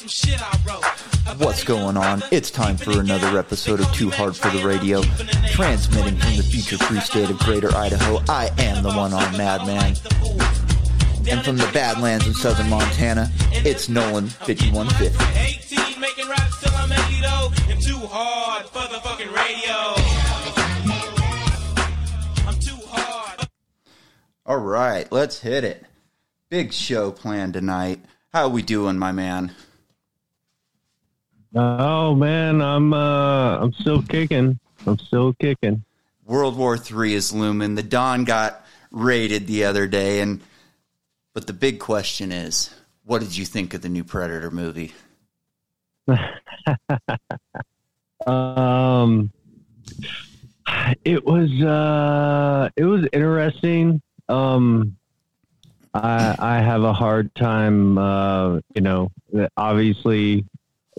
What's going on? It's time for another episode of Too Hard for the Radio. Transmitting from the future free state of Greater Idaho, I am the one on Madman. And from the Badlands in southern Montana, it's Nolan 5150. 18 making raps till I'm 80 though. And too hard for the fucking radio. I'm too hard. All right, let's hit it. Big show planned tonight. How we doing, my man? Oh man, I'm uh I'm still kicking. I'm still kicking. World War Three is looming. The Don got raided the other day, and but the big question is, what did you think of the new Predator movie? Um it was uh it was interesting. Um I I have a hard time uh you know, obviously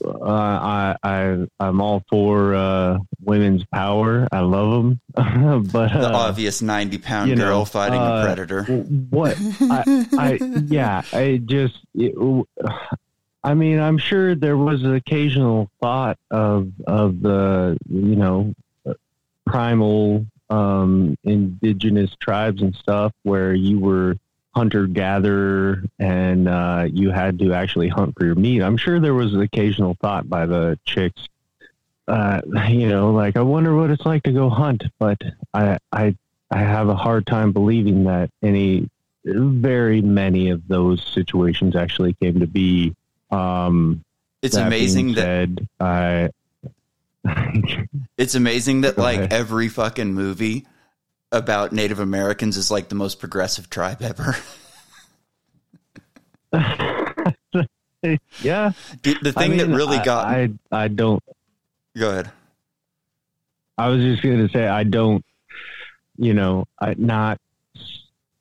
uh, I I I'm all for uh women's power. I love them. but The uh, obvious ninety-pound you know, girl fighting a uh, predator. what I, I yeah i just it, i mean i'm sure there was an occasional thought of of the you know primal um indigenous tribes and stuff where you were hunter gatherer and uh you had to actually hunt for your meat i'm sure there was an occasional thought by the chicks uh you know like i wonder what it's like to go hunt but i i I have a hard time believing that any, very many of those situations actually came to be. Um, It's that amazing being that I. it's amazing that like ahead. every fucking movie about Native Americans is like the most progressive tribe ever. yeah, the the I thing that really I- got I, I don't. go ahead. I was just going to say I don't. You know, I not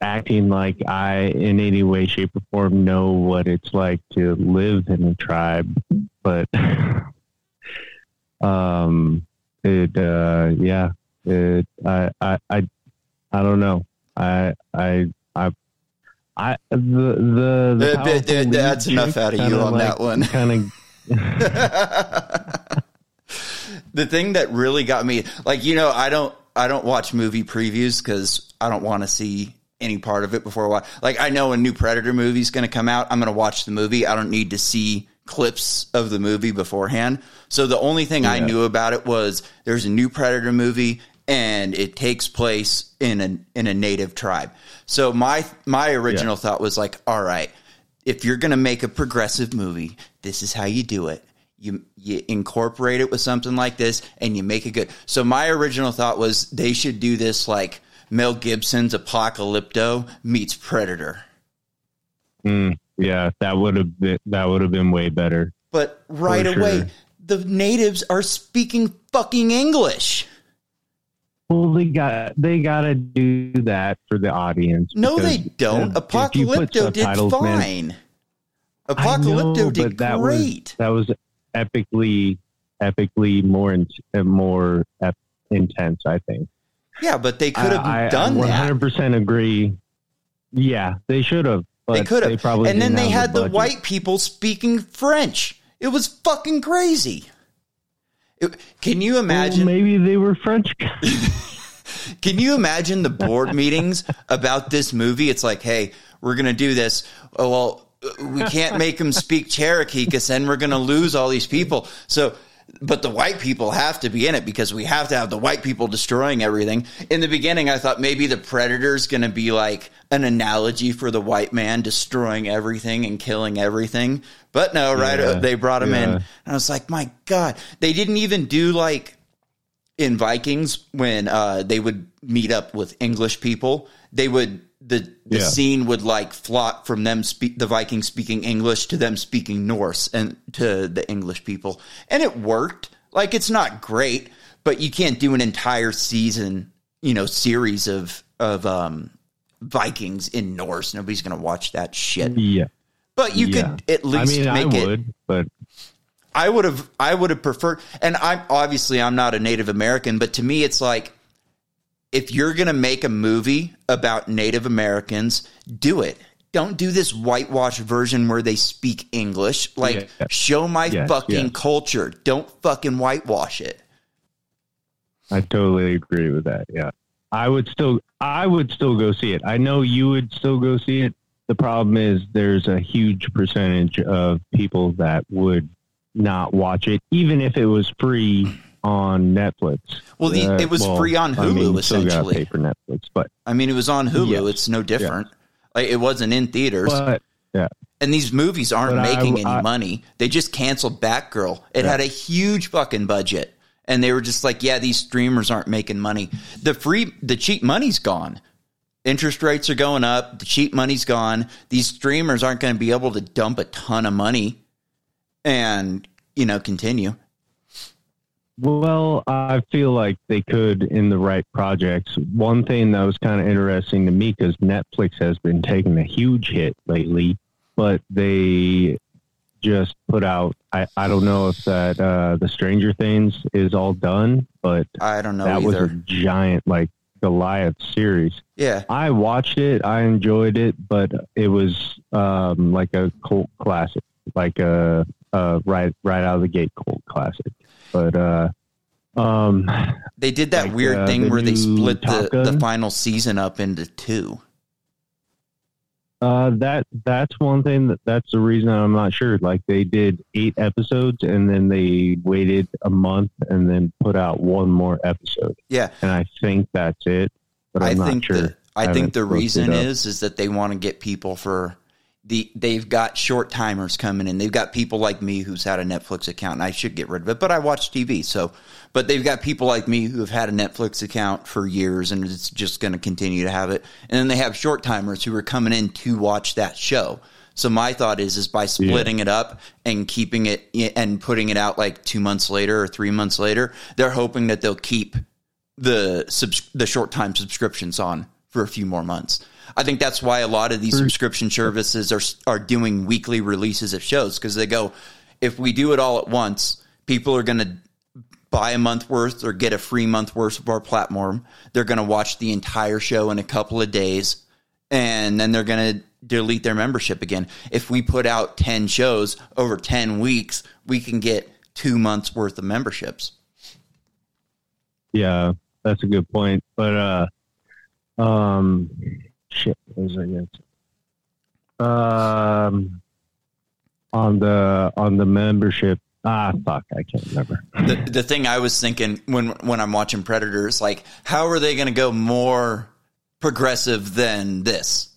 acting like I in any way, shape, or form know what it's like to live in a tribe, but um, it uh, yeah, it I I I, I don't know. I I I. I the the, the Uh, uh, that's enough out of you on that one. Kind of the thing that really got me like you know i don't i don't watch movie previews because i don't want to see any part of it before I watch. like i know a new predator movie is going to come out i'm going to watch the movie i don't need to see clips of the movie beforehand so the only thing i knew about it was there's a new predator movie and it takes place in a in a native tribe so my my original thought was like all right if you're going to make a progressive movie, this is how you do it. You you incorporate it with something like this, and you make it good. So my original thought was they should do this like Mel Gibson's Apocalypto meets Predator. Mm, yeah, that would have been that would have been way better. But right away, sure. the natives are speaking fucking English. Well, they got they got to do that for the audience. No, they don't. if you put Apocalypto did subtitles, man- fine. Apocalypto know, did that great. Was, that was epically, epically more in, more ep- intense. I think. yeah, but they could have I, done I that. 100% agree. Yeah, they should have. They could have. probably And then they had the budget. white people speaking French. It was fucking crazy. Can you Well, imagine? maybe they were French. Can you imagine the board meetings about this movie? It's like, hey, we're gonna do this. Oh, well, we can't make them speak Cherokee because then we're gonna lose all these people. So, but the white people have to be in it because we have to have the white people destroying everything. In the beginning, I thought maybe the predator's gonna be like an analogy for the white man destroying everything and killing everything. But no, right? Yeah, They brought him in. And I was like, my God, they didn't even do like in Vikings when uh, they would meet up with English people, they would the the Yeah. scene would like flop from them speak the Vikings speaking English to them speaking Norse and to the English people, and it worked. Like it's not great, but you can't do an entire season, you know, series of of um, Vikings in Norse. Nobody's gonna watch that shit. yeah. But you yeah. could at least I mean, I make it. would, but I would have I would have preferred and I'm obviously I'm not a Native American, but to me it's like if you're going to make a movie about Native Americans, do it. don't do this whitewash version where they speak English. Like, Yeah. show my Yes, fucking yes. culture. Don't fucking whitewash it. I totally agree with that. Yeah. I would still I would still go see it. I know you would still go see it. The problem is there's a huge percentage of people that would not watch it even if it was free on Netflix. Well, the- it was free on I mean, Hulu, still gotta essentially. pay for Netflix, but I mean, it was on Hulu. Yes. It's no different. Like, it wasn't in theaters. but yeah. and these movies aren't But I- making any I- money. They just canceled Batgirl. It had a huge fucking budget. And they were just like, yeah, these streamers aren't making money. The free, the cheap money's gone. Interest rates are going up. The cheap money's gone. These streamers aren't going to be able to dump a ton of money and, you know, continue. Well, I feel like they could in the right projects. One thing that was kind of interesting to me because Netflix has been taking a huge hit lately, but they just put out. I, I don't know if that uh, the Stranger Things is all done, but I don't know that was a giant like Goliath series. yeah. I watched it. I enjoyed it, but it was um, like a cult classic, like a, a right right out of the gate cult classic. But uh, um, They did that Like, weird uh, thing the where they split the, the final season up into two. uh, that that's one thing that that's the reason I'm not sure. Like they did eight episodes and then they waited a month and then put out one more episode, Yeah. and I think that's it. But I'm I not think sure. the, I haven't think the reason is is that they want to get people for the they've got short timers coming in. They've got people like me who's had a Netflix account and I should get rid of it, but I watch TV. So, but they've got people like me who have had a Netflix account for years and it's just going to continue to have it. And then they have short timers who are coming in to watch that show. So my thought is is by splitting it up and keeping it and putting it out like 2 months later or 3 months later, they're hoping that they'll keep the subs- the short time subscriptions on for a few more months. I think that's why a lot of these subscription services are are doing weekly releases of shows because they go, if we do it all at once, people are going to buy a month worth or get a free month worth of our platform. They're going to watch the entire show in a couple of days, and then they're going to delete their membership again. If we put out ten shows over ten weeks, we can get two months worth of memberships. Yeah, that's a good point. But uh um shit, was I gonna? Um on the on the membership ah fuck, I can't remember. the the thing I was thinking when when I'm watching Predators, like, how are they going to go more progressive than this?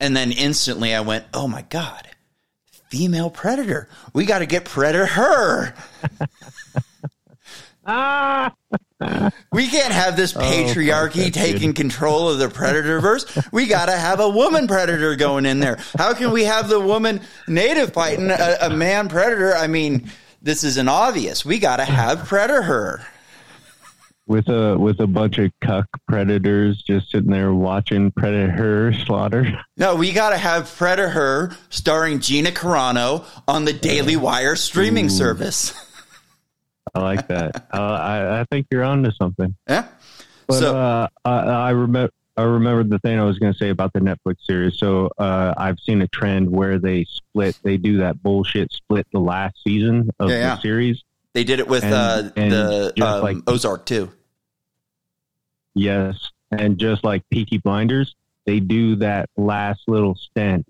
And then instantly I went, oh my god, female Predator. We got to get Predator her. Ah We can't have this oh, patriarchy fuck, that's taking control of the predator verse. We got to have a woman predator going in there. How can we have the woman native fighting a, a man predator? I mean, this isn't obvious. We got to have predator. with a with a bunch of cuck predators just sitting there watching predator slaughter. No, we got to have Predator Her starring Gina Carano on the Daily Wire streaming service. I like that. uh, I I think you're onto something. Yeah. But so, uh, I, I remember. I remember the thing I was going to say about the Netflix series. So uh, I've seen a trend where they split. They do that bullshit split the last season of Yeah, yeah. the series. they did it with and- uh, and the um, like- Ozark too. Yes, and just like Peaky Blinders, they do that last little stint.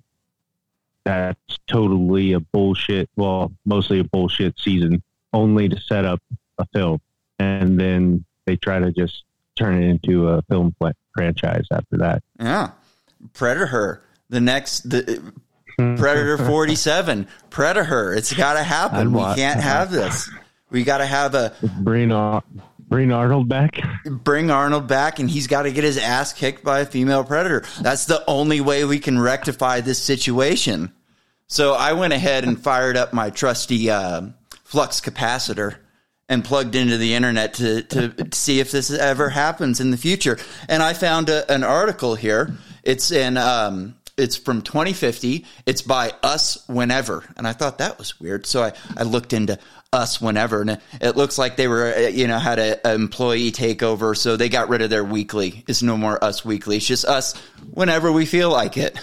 That's totally a bullshit. Well, mostly a bullshit season, only to set up a film, and then they try to just turn it into a film franchise after that. Yeah. Predator. The next the Predator 47. Predator. It's got to happen. We can't have this. We got to have a Bring bring Arnold back. bring Arnold back and he's got to get his ass kicked by a female predator. That's the only way we can rectify this situation. So I went ahead and fired up my trusty uh, flux capacitor and plugged into the internet to, to see if this ever happens in the future. And I found a, an article here. It's in um, it's from 2050. It's by Us Whenever, and I thought that was weird. So I, I looked into Us Whenever, and it, looks like they were uh, you know had a, a employee takeover, so they got rid of their weekly. It's no more Us Weekly. It's just Us whenever we feel like it.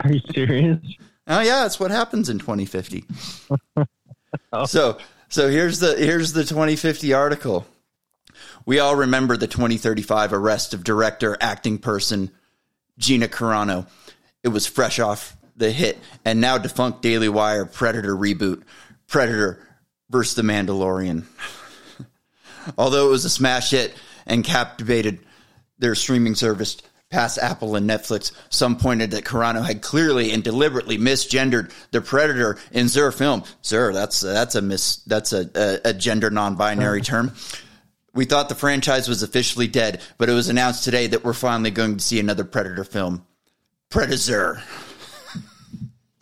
Are you serious? Oh yeah, that's what happens in 2050. Oh. So so here's the here's the 2050 article. We all remember the 2035 arrest of director, acting person Gina Carano. It was fresh off the hit and now defunct Daily Wire Predator reboot, Predator versus the Mandalorian. Although it was a smash hit and captivated their streaming service past Apple and Netflix, some pointed that Carano had clearly and deliberately misgendered the predator in Zur film. Zur, that's that's a mis that's a, a, a gender non-binary term. We thought the franchise was officially dead, but it was announced today that we're finally going to see another Predator film. Predator.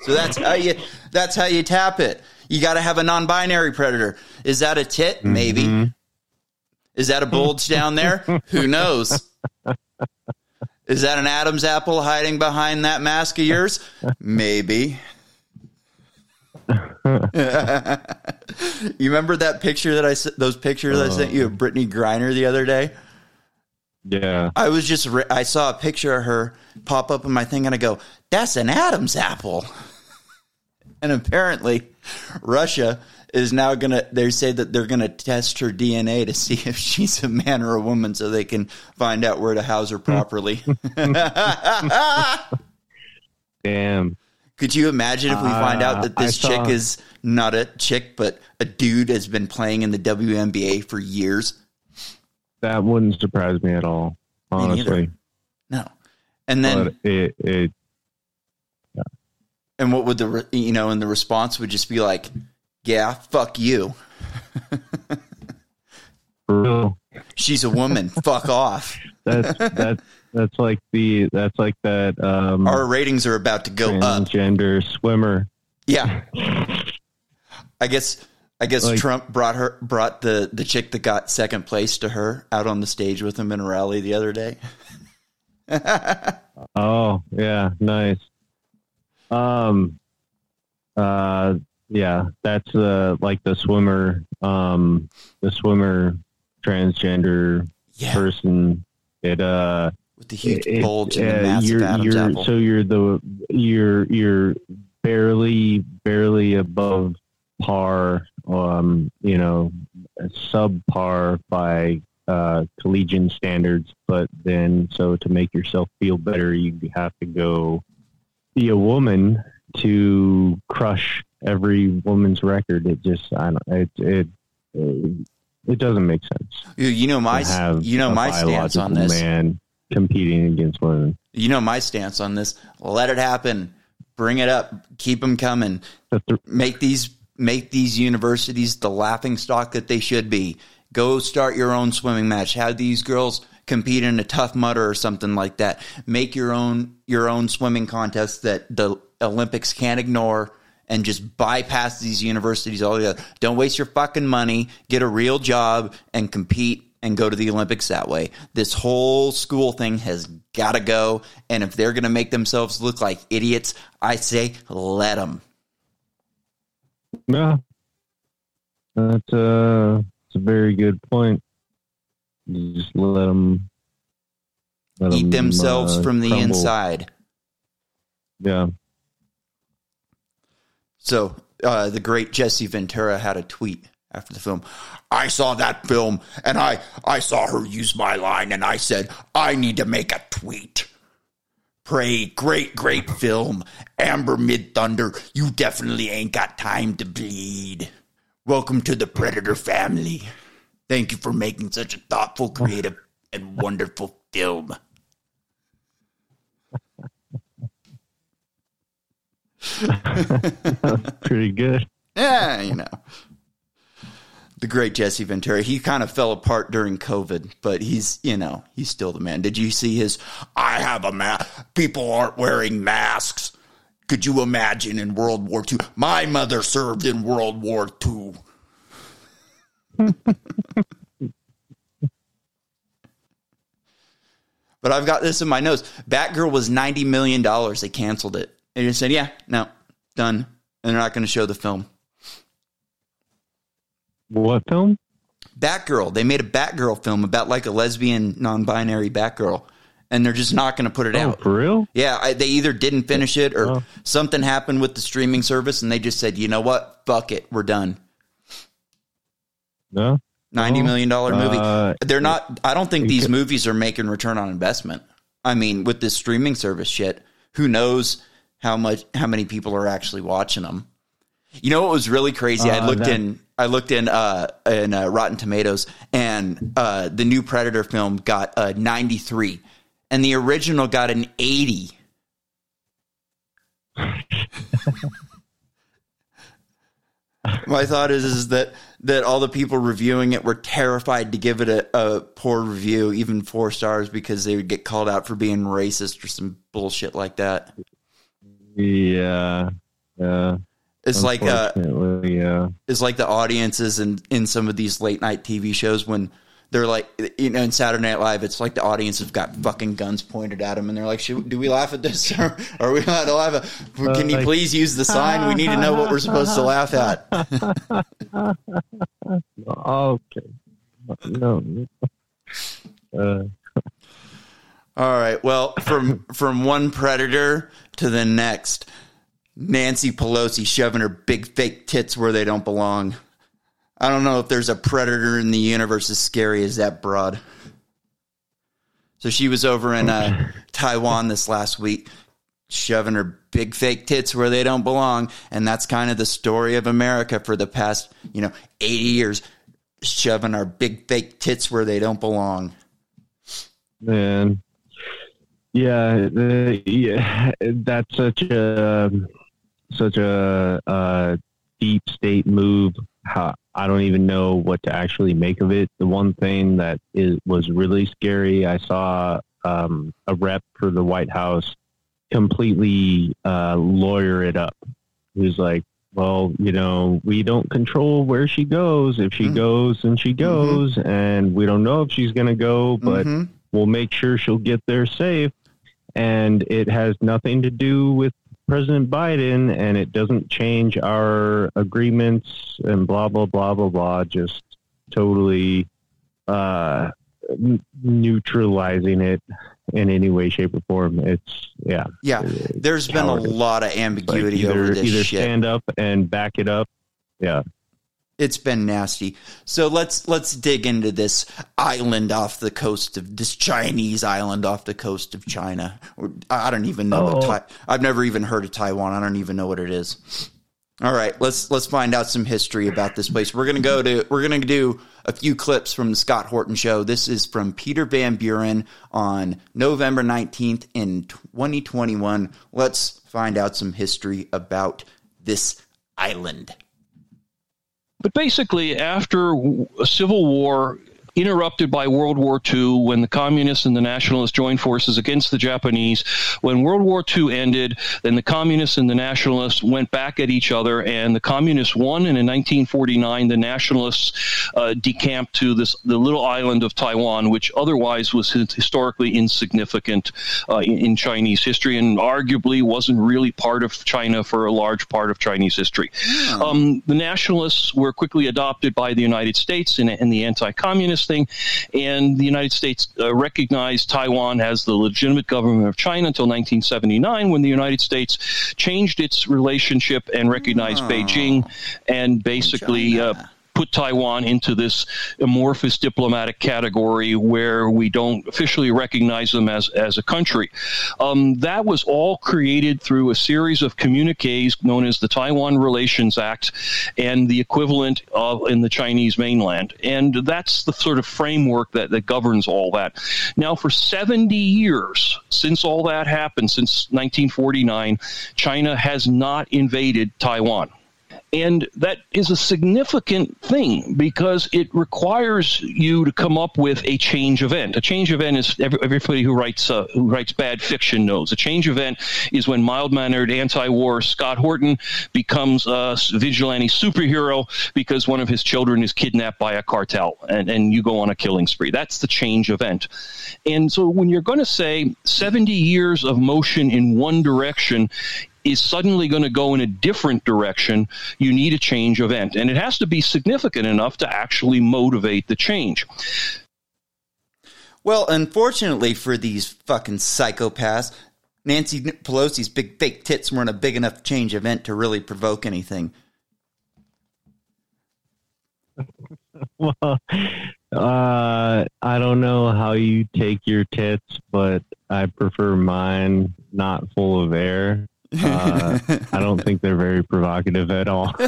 so that's how you that's how you tap it. You got to have a non-binary predator. Is that a tit? Maybe. Mm-hmm. Is that a bulge down there? Who knows? Is that an Adam's apple hiding behind that mask of yours? Maybe. you remember that picture that I those pictures I sent you of oh. Brittney Griner the other day? Yeah. I was just I saw a picture of her pop up in my thing and I go, "That's an Adam's apple." And apparently, Russia is now to they say that they're to test her DNA to see if she's a man or a woman so they can find out where to house her properly. Damn. Could you imagine if we find out that Uh, this I chick is not a chick but a dude has been playing in the WNBA for years? That wouldn't surprise me at all, honestly. No. And then it, it And what would the you know, and the response would just be like, "Yeah, fuck you. for real. She's a woman. fuck off. That's that's that's like the that's like that um Our ratings are about to go up." Gender swimmer. Yeah. I guess I guess Like- Trump brought her brought the the chick that got second place to her out on the stage with him in a rally the other day. Oh, yeah, nice. Um uh yeah, that's uh like the swimmer um the swimmer transgender Yeah, person. It uh with the huge it- bulge and the uh, massive you're, Adam's you're, apple. So you're the you're you're barely barely above par, um, you know, subpar by uh, collegian standards. But then, so to make yourself feel better, you have to go be a woman to crush every woman's record. It just I don't it it. it it doesn't make sense. you, know my you know my stance on this. Man competing against women. You know my stance on this. Let it happen. Bring it up. Keep them coming. Make these make these universities the laughing stock that they should be. Go start your own swimming match. Have these girls compete in a tough mudder or something like that. Make your own your own swimming contest that the Olympics can't ignore and just bypass these universities altogether. Don't waste your fucking money. Get a real job and compete and go to the Olympics that way. This whole school thing has got to go. And if they're going to make themselves look like idiots, I say let them. Yeah, that's uh, it's a very good point. You just let them eat themselves from the inside. Yeah, So uh, the great Jesse Ventura had a tweet after the film. I saw that film and I I saw her use my line and I said I need to make a tweet. Prey, great, great film. Amber Midthunder, you definitely ain't got time to bleed. Welcome to the Predator family. Thank you for making such a thoughtful, creative, and wonderful film. pretty good. Yeah, you know. The great Jesse Ventura. He kind of fell apart during COVID, but he's, you know, he's still the man. Did you see his I have a mask. People aren't wearing masks. Could you imagine in World War II? My mother served in World War II. but I've got this in my nose. Batgirl was $90 million. They canceled it. They just said, yeah, no, done. And they're not going to show the film. What film? Batgirl. They made a Batgirl film about like a lesbian, non-binary Batgirl, and they're just not going to put it Oh, out. for real? Yeah, I, they either didn't finish it or Oh. something happened with the streaming service, and they just said, you know what, fuck it, we're done. No. Ninety Oh, million dollar movie. uh, They're not. I don't think these movies are making return on investment. I mean, with this streaming service shit, who knows how much, how many people are actually watching them? You know what was really crazy? I Uh, looked that- in. I looked in uh, in uh, Rotten Tomatoes, and uh, the new Predator film got a ninety three, and the original got an eighty. My thought is is that that all the people reviewing it were terrified to give it a, a poor review, even four stars, because they would get called out for being racist or some bullshit like that. Yeah. Yeah. It's like uh, yeah. it's like the audiences in in some of these late night TV shows when they're like, you know, in Saturday Night Live, it's like the audience have got fucking guns pointed at them, and they're like, Should, "Do we laugh at this? Or are we allowed to laugh at? Can you like- please use the sign? We need to know what we're supposed to laugh at." Okay. No. Uh, All right. Well, from from one predator to the next, Nancy Pelosi shoving her big fake tits where they don't belong. I don't know if there's a predator in the universe as scary as that broad. So she was over in uh, Taiwan this last week, shoving her big fake tits where they don't belong, and that's kind of the story of America for the past, you know, 80 years, shoving our big fake tits where they don't belong. man. Yeah, yeah, that's such a such a, uh deep state move. How I don't even know what to actually make of it. The one thing that is was really scary. I saw um, a rep for the White House completely uh, lawyer it up. He was like, "Well, you know, we don't control where she goes. If she Mm. goes, and she goes, and we don't know if she's going to go, but." Mhm. we'll make sure she'll get there safe. And it has nothing to do with President Biden, and it doesn't change our agreements and blah blah blah blah blah. Just totally uh, n- neutralizing it in any way, shape, or form. It's yeah. Yeah, there's been a lot of Like ambiguity either over this either shit. stand up and back it up. Yeah. It's been nasty. So let's let's dig into this island off the coast of this Chinese island off the coast of China. I don't even know what Oh. Tai- I've never even heard of Taiwan. I don't even know what it is. All right, let's let's find out some history about this place. We're gonna go to we're gonna do a few clips from the Scott Horton show. This is from Peter Van Buren on November nineteenth in twenty twenty one. Let's find out some history about this island. But basically, after a civil war interrupted by World War II, when the communists and the nationalists joined forces against the Japanese, when World War II ended, then the communists and the nationalists went back at each other, and the communists won. And in 1949, the nationalists uh, decamped to this the little island of Taiwan, which otherwise was historically insignificant uh, in, in Chinese history, and arguably wasn't really part of China for a large part of Chinese history. Um, the nationalists were quickly adopted by the United States and, in the anti-communist thing, and the United States uh, recognized Taiwan as the legitimate government of China until 1979, when the United States changed its relationship and recognized Beijing, and basically. Uh. Put Taiwan into this amorphous diplomatic category where we don't officially recognize them as, as a country. Um, that was all created through a series of communiques known as the Taiwan Relations Act and the equivalent of in the Chinese mainland. And that's the sort of framework that, that governs all that. Now, for 70 years since all that happened, since 1949, China has not invaded Taiwan. And that is a significant thing because it requires you to come up with a change event. A change event is every, everybody who writes uh, who writes bad fiction knows. A change event is when mild-mannered anti-war Scott Horton becomes a vigilante superhero because one of his children is kidnapped by a cartel, and, and you go on a killing spree. That's the change event. And so when you're going to say 70 years of motion in one direction is suddenly going to go in a different direction, you need a change event. And it has to be significant enough to actually motivate the change. Well, unfortunately for these fucking psychopaths, Nancy Pelosi's big fake tits weren't a big enough change event to really provoke anything. well, uh, I don't know how you take your tits, but I prefer mine not full of air. Uh, I don't think they're very provocative at all.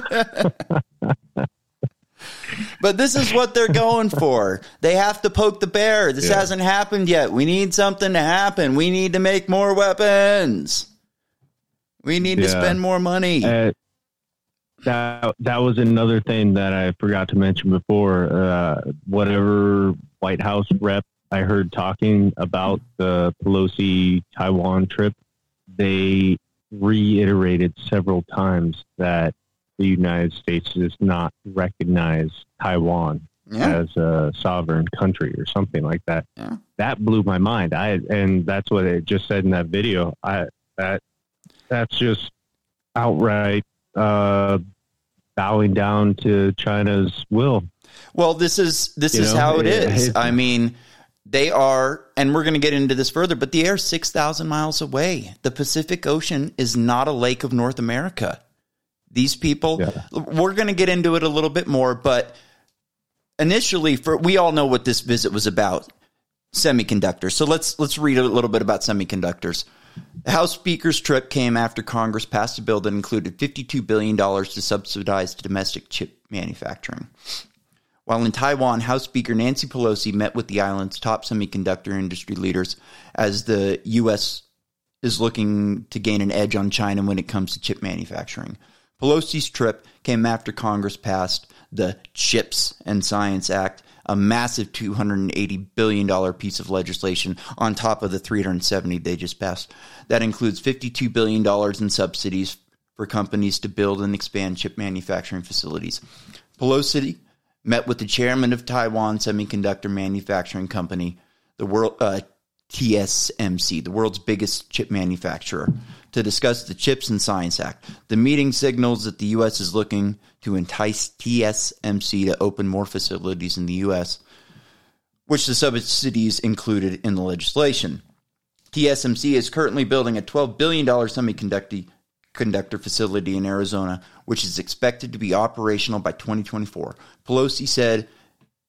but this is what they're going for. They have to poke the bear. This Yeah. hasn't happened yet. We need something to happen. We need to make more weapons. We need to spend more money. Uh, that that was another thing that I forgot to mention before. Uh, whatever White House rep I heard talking about the Pelosi Taiwan trip, they reiterated several times that the United States does not recognize Taiwan yeah. as a sovereign country or something like that. Yeah. That blew my mind. I and that's what it just said in that video. I that that's just outright uh, bowing down to China's will. Well, this is this You is know, how it is. I mean, they are, and we're going to get into this further. But the six thousand miles away. The Pacific Ocean is not a lake of North America. These people, Yeah. we're going to get into it a little bit more. But initially, for we all know what this visit was about: semiconductors. So let's let's read a little bit about semiconductors. The House Speaker's trip came after Congress passed a bill that included $52 billion to subsidize domestic chip manufacturing. While in Taiwan, House Speaker Nancy Pelosi met with the island's top semiconductor industry leaders as the U.S. is looking to gain an edge on China when it comes to chip manufacturing. Pelosi's trip came after Congress passed the CHIPS and Science Act, a massive $280 billion piece of legislation on top of the 370 they just passed. That includes $52 billion in subsidies for companies to build and expand chip manufacturing facilities. Pelosi met with the chairman of Taiwan Semiconductor Manufacturing Company, the world uh, TSMC, the world's biggest chip manufacturer, to discuss the Chips and Science Act. The meeting signals that the U.S. is looking to entice TSMC to open more facilities in the U.S., which the subsidies included in the legislation. TSMC is currently building a $12 billion semiconductor conductor facility in Arizona, which is expected to be operational by 2024. Pelosi said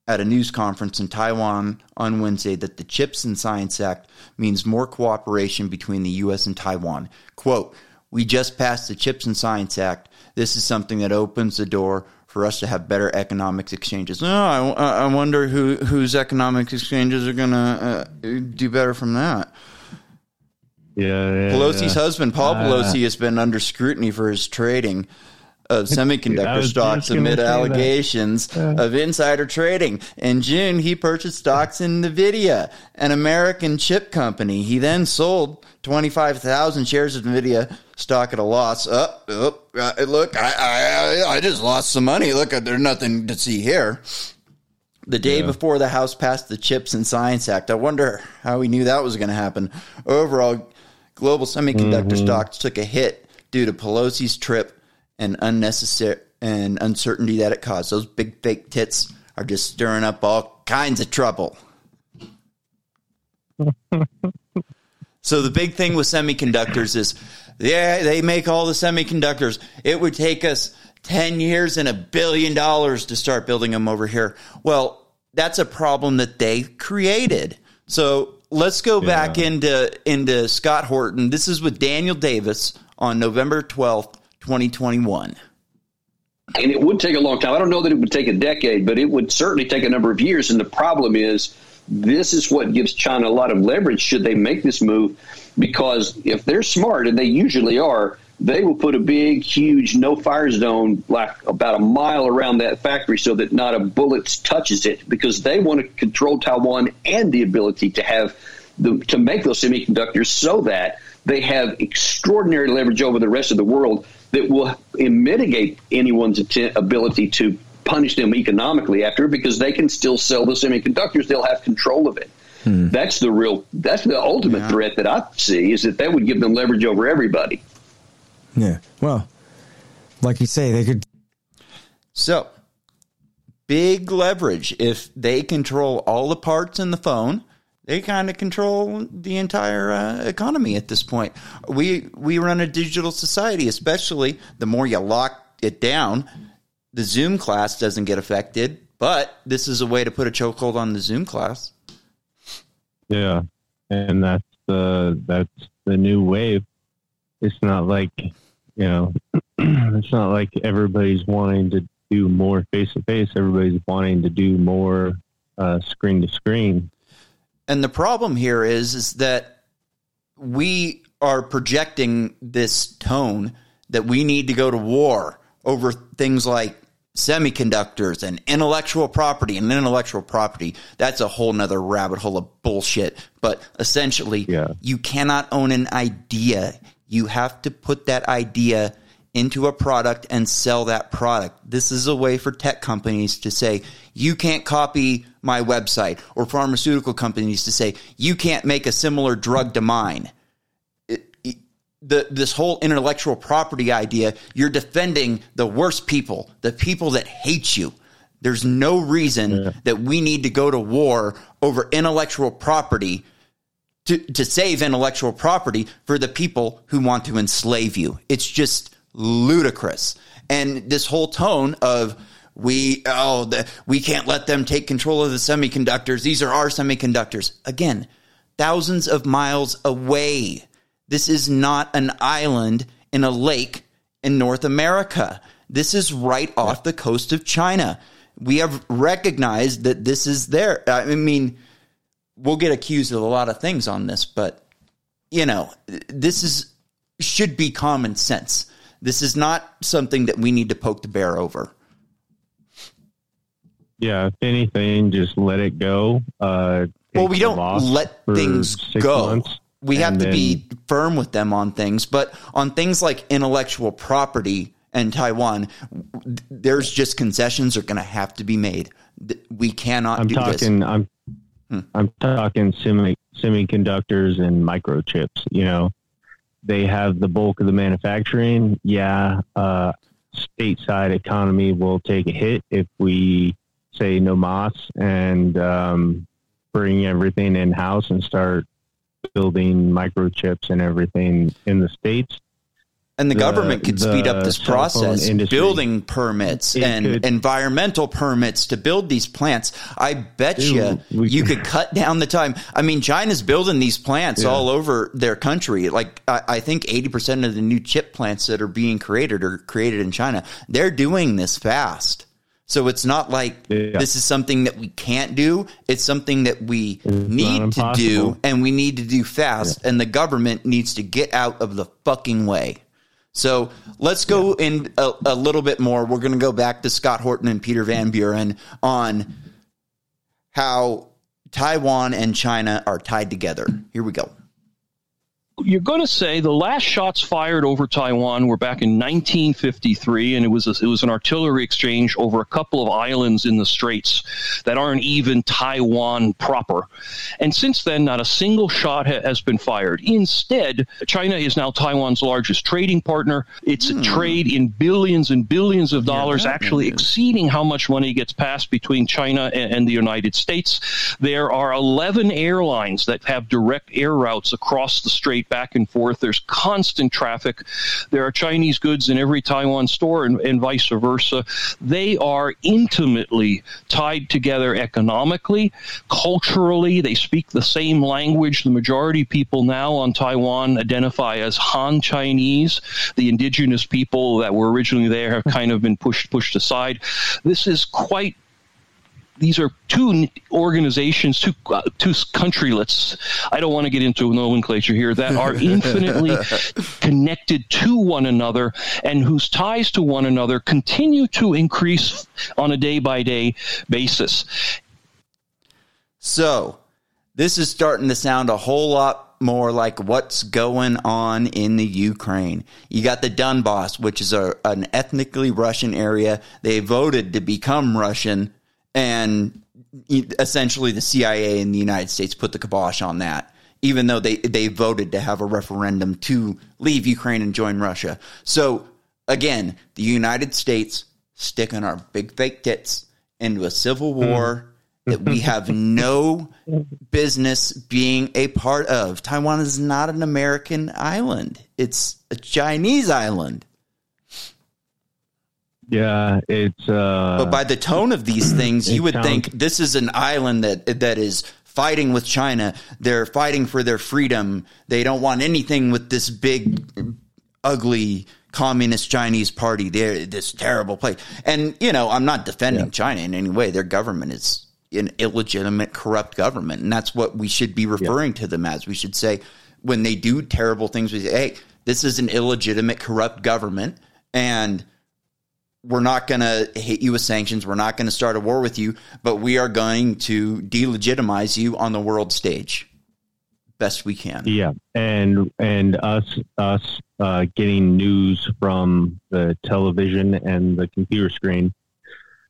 at a news conference in Taiwan on Wednesday that the Chips and Science Act means more cooperation between the U.S. and Taiwan. Quote, we just passed the Chips and Science Act. This is something that opens the door for us to have better economic exchanges. Oh, I, I wonder who whose economic exchanges are going to uh, do better from that. Yeah, yeah Pelosi's yeah. husband, Paul Uh, Pelosi, has been under scrutiny for his trading Uh, of semiconductor was stocks amid allegations of insider trading. In June, he purchased stocks in NVIDIA, an American chip company. He then sold 25,000 shares of NVIDIA stock at a loss. Up, uh, look, I, I, I just lost some money. Look, uh, there's nothing to see here. The day before the House passed the Chips and Science Act, I wonder how he knew that was going to happen. Overall, global semiconductor stocks took a hit due to Pelosi's trip and unnecessary and uncertainty that it caused. Those big fake tits are just stirring up all kinds of trouble. so the big thing with semiconductors is, yeah, they make all the semiconductors. It would take us 10 years and a billion dollars to start building them over here. Well, that's a problem that they created. So let's go back into into Scott Horton. This is with Daniel Davis on November 12th, 2021. and it would take a long time. I don't know that it would take a decade, but it would certainly take a number of years. And the problem is, this is what gives China a lot of leverage should they make this move, because if they're smart, and they usually are, they will put a big, huge no fire zone like about a mile around that factory so that not a bullet touches it, because they want to control Taiwan and the ability to have the, to make those semiconductors so that they have extraordinary leverage over the rest of the world that will mitigate anyone's atten- ability to punish them economically after because they can still sell the semiconductors they'll have control of it hmm. that's the real that's the ultimate threat that i see is that that would give them leverage over everybody Yeah. Well, like you say, they could. So, big leverage. If they control all the parts in the phone, they kind of control the entire uh, economy at this point. We we run a digital society, especially the more you lock it down, the Zoom class doesn't get affected. But this is a way to put a chokehold on the Zoom class. Yeah, and that's the that's the new wave. It's not like you know, it's not like everybody's wanting to do more face to face. Everybody's wanting to do more screen to screen. And the problem here is is that we are projecting this tone that we need to go to war over things like semiconductors and intellectual property and intellectual property. That's a whole nother rabbit hole of bullshit. But essentially Yeah. you cannot own an idea. You have to put that idea into a product and sell that product this is a way for tech companies to say you can't copy my website or pharmaceutical companies to say you can't make a similar drug to mine the this whole intellectual property idea, you're defending the worst people, the people that hate you. There's no reason that we need to go to war over intellectual property to, to save intellectual property for the people who want to enslave you. It's just ludicrous. And this whole tone of we oh the, we can't let them take control of the semiconductors. These are our semiconductors. Again, thousands of miles away. This is not an island in a lake in North America. This is right off the coast of China. We have recognized that this is there. I mean, we'll get accused of a lot of things on this, but you know, this is should be common sense. This is not something that we need to poke the bear over. Yeah, if anything, just let it go. Uh, Well, we don't let things go. months, We have to then- be firm with them on things, but on things like intellectual property and Taiwan, there's just concessions are going to have to be made. We cannot I'm do this. talking. I'm. Hmm. I'm talking semi semiconductors and microchips. You know, they have the bulk of the manufacturing. Yeah, uh, stateside economy will take a hit if we say no mas and um, bring everything in house and start building microchips and everything in the states. And the, the- government could speed up this process, industry. building permits It and could- environmental permits to build these plants. I bet you you could- cut down the time. I mean, China's building these plants Yeah. all over their country. Like I, I think eighty percent of the new chip plants that are being created are created in China. They're doing this fast. So it's not like Yeah. this is something that we can't do. It's something that we need to do and we need to do fast. And the government needs to get out of the fucking way. So let's go in a, a little bit more. We're going to go back to Scott Horton and Peter Van Buren on how Taiwan and China are tied together. Here we go. You're going to say the last shots fired over Taiwan were back in 1953, and it was a, it was an artillery exchange over a couple of islands in the Straits that aren't even Taiwan proper. And since then, not a single shot ha- has been fired. Instead, China is now Taiwan's largest trading partner. It's a trade in billions and billions of dollars, that actually is. exceeding how much money gets passed between China and, and the United States. There are 11 airlines that have direct air routes across the strait back and forth. There's constant traffic. There are Chinese goods in every Taiwan store and, and vice versa. They are intimately tied together economically, culturally. They speak the same language. The majority of people now on Taiwan identify as Han Chinese. The indigenous people that were originally there have kind of been pushed pushed aside. This is quite these are two organizations, two uh, two countrylets. I don't want to get into nomenclature here that are infinitely connected to one another and whose ties to one another continue to increase on a day by day basis. So this is starting to sound a whole lot more like what's going on in the Ukraine. You got the Donbass, which is a, an ethnically Russian area. They voted to become Russian, and essentially the CIA and the United States put the kibosh on that. Even though they, they voted to have a referendum to leave Ukraine and join Russia. So again, the United States sticking our big fake tits into a civil hmm. war that we have no business being a part of. Taiwan is not an American island, it's a Chinese island. Yeah, it's. Uh, But by the tone of these things, you would sounds- think this is an island that that is fighting with China. They're fighting for their freedom. They don't want anything with this big, ugly communist Chinese party. They're this terrible place. And you know, I'm not defending China in any way. Their government is an illegitimate, corrupt government, and that's what we should be referring to them as. We should say when they do terrible things, we say, "Hey, this is an illegitimate, corrupt government," and we're not going to hit you with sanctions. We're not going to start a war with you, but we are going to delegitimize you on the world stage best we can. Yeah, and and us us uh, getting news from the television and the computer screen.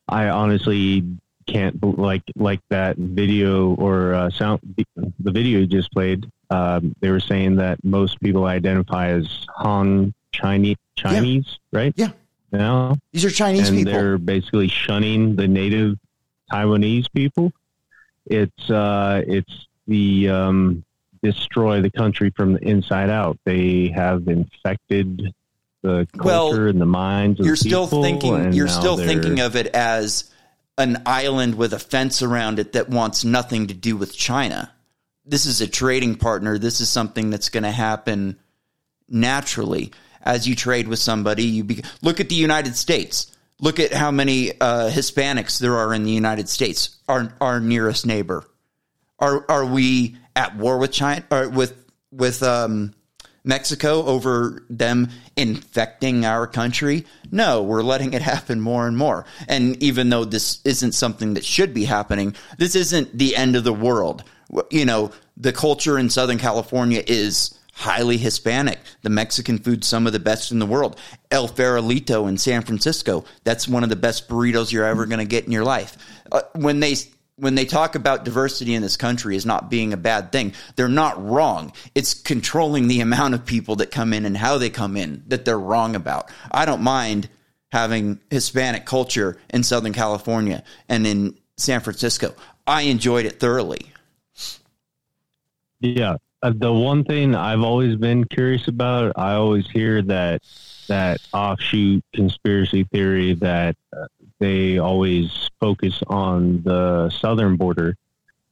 I honestly can't like like that video or uh, sound. The video you just played. Um, they were saying that most people identify as Han Chinese Chinese, right? Yeah. Now, These are Chinese and people. they're basically shunning the native Taiwanese people. It's uh, it's the um, destroy the country from the inside out. They have infected the Well, culture and the minds of You're the still thinking you're still thinking of it as an island with a fence around it that wants nothing to do with China. This is a trading partner. This is something that's going to happen naturally as you trade with somebody. You be, look at the United States. Look at how many uh, Hispanics there are in the United States. Our our nearest neighbor. Are are we at war with China or with with um, Mexico over them infecting our country? No, we're letting it happen more and more. And even though this isn't something that should be happening, this isn't the end of the world. You know, the culture in Southern California is highly Hispanic. The Mexican food, some of the best in the world. El Farolito in San Francisco, that's one of the best burritos you're ever going to get in your life. Uh, when they when they talk about diversity in this country as not being a bad thing, they're not wrong. It's controlling the amount of people that come in and how they come in that they're wrong about. I don't mind having Hispanic culture in Southern California and in San Francisco. I enjoyed it thoroughly. Yeah. Uh, the one thing I've always been curious about, I always hear that that offshoot conspiracy theory that uh, they always focus on the southern border,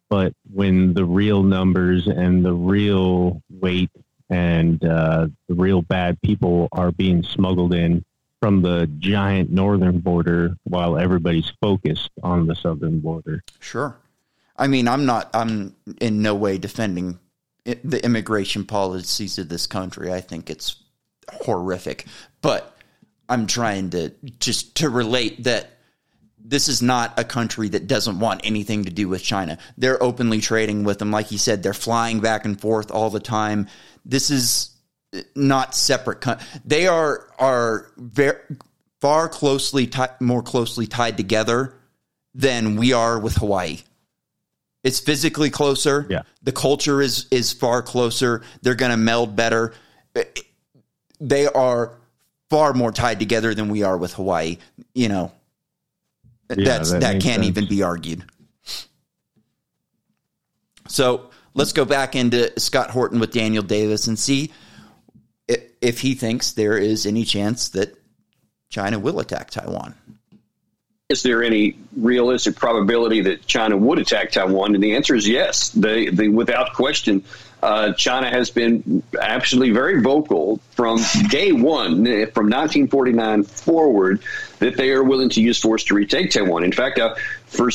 but when the real numbers and the real weight and uh, the real bad people are being smuggled in from the giant northern border while everybody's focused on the southern border. Sure. I mean, I'm not, I'm in no way defending the immigration policies of this country. I think it's horrific. But I'm trying to just to relate that this is not a country that doesn't want anything to do with China. They're openly trading with them. Like you said, they're flying back and forth all the time. This is not separate. co- They are are very far closely ti- more closely tied together than we are with Hawaii. It's physically closer. Yeah. The culture is is far closer. They're going to meld better. They are far more tied together than we are with Hawaii. You know, that's that that, can't sense. even be argued. So let's go back into Scott Horton with Daniel Davis and see if he thinks there is any chance that China will attack Taiwan. Is there any realistic probability that China would attack Taiwan? And the answer is yes. They, they without question, uh, China has been absolutely very vocal from day one, from 1949 forward, that they are willing to use force to retake Taiwan. In fact, uh, for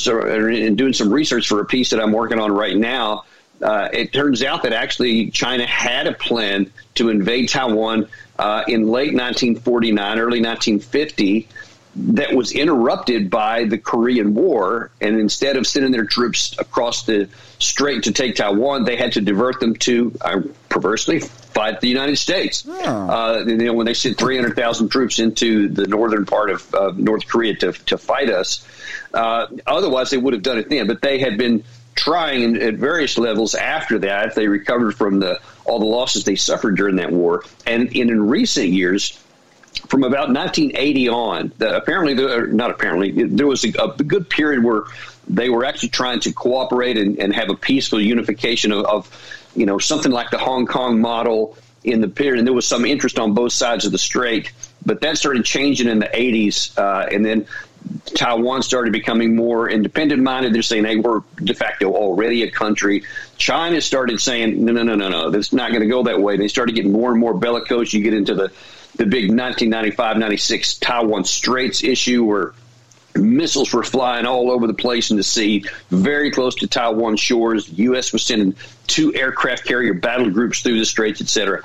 in doing some research for a piece that I'm working on right now, uh, it turns out that actually China had a plan to invade Taiwan uh, in late 1949, early 1950 that was interrupted by the Korean War. And instead of sending their troops across the strait to take Taiwan, they had to divert them to, uh, perversely, fight the United States. Uh, you know, when they sent 300,000 troops into the northern part of uh, North Korea to, to fight us. Uh, otherwise, they would have done it then. But they had been trying at various levels after that. They recovered from the all the losses they suffered during that war. And in, in recent years, from about 1980 on, the, apparently, the, not apparently, there was a, a, good period where they were actually trying to cooperate and, and have a peaceful unification of, of, you know, something like the Hong Kong model in the period. And there was some interest on both sides of the strait, but that started changing in the 80s. Uh, and then Taiwan started becoming more independent minded. They're saying, hey, we're de facto already a country. China started saying, no, no, no, no, no, that's not going to go that way. They started getting more and more bellicose. You get into the, the big 1995 96 Taiwan Straits issue where missiles were flying all over the place in the sea, very close to Taiwan shores. The U.S. was sending two aircraft carrier battle groups through the straits, etc.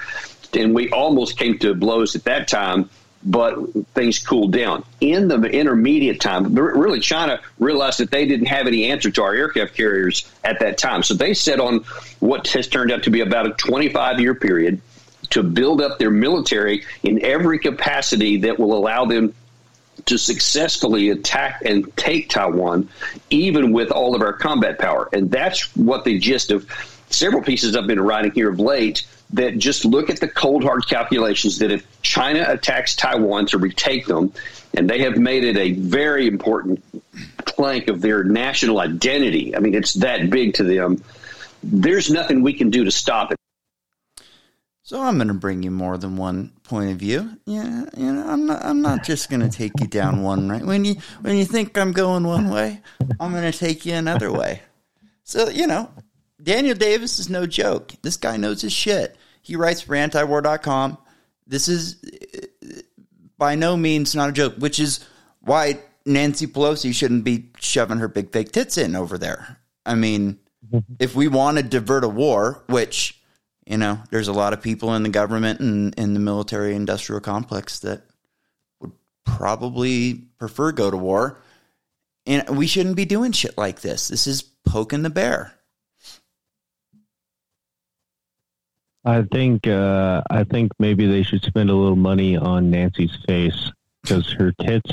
And we almost came to blows at that time but things cooled down. In the intermediate time, really, China realized that they didn't have any answer to our aircraft carriers at that time. So they set on what has turned out to be about a 25 year period to build up their military in every capacity that will allow them to successfully attack and take Taiwan, even with all of our combat power. And that's what the gist of several pieces I've been writing here of late that just look at the cold hard calculations that if China attacks Taiwan to retake them, and they have made it a very important plank of their national identity. I mean, it's that big to them. There's nothing we can do to stop it. So I'm going to bring you more than one point of view. Yeah, you know, I'm not. I'm not just going to take you down one right. When you when you think I'm going one way, I'm going to take you another way. So you know, Daniel Davis is no joke. This guy knows his shit. He writes for antiwar.com. This is by no means not a joke, which is why Nancy Pelosi shouldn't be shoving her big fake tits in over there. I mean, if we want to divert a war, which, you know, there's a lot of people in the government and in the military industrial complex that would probably prefer go to war. And we shouldn't be doing shit like this. This is poking the bear. I think uh, I think maybe they should spend a little money on Nancy's face because her tits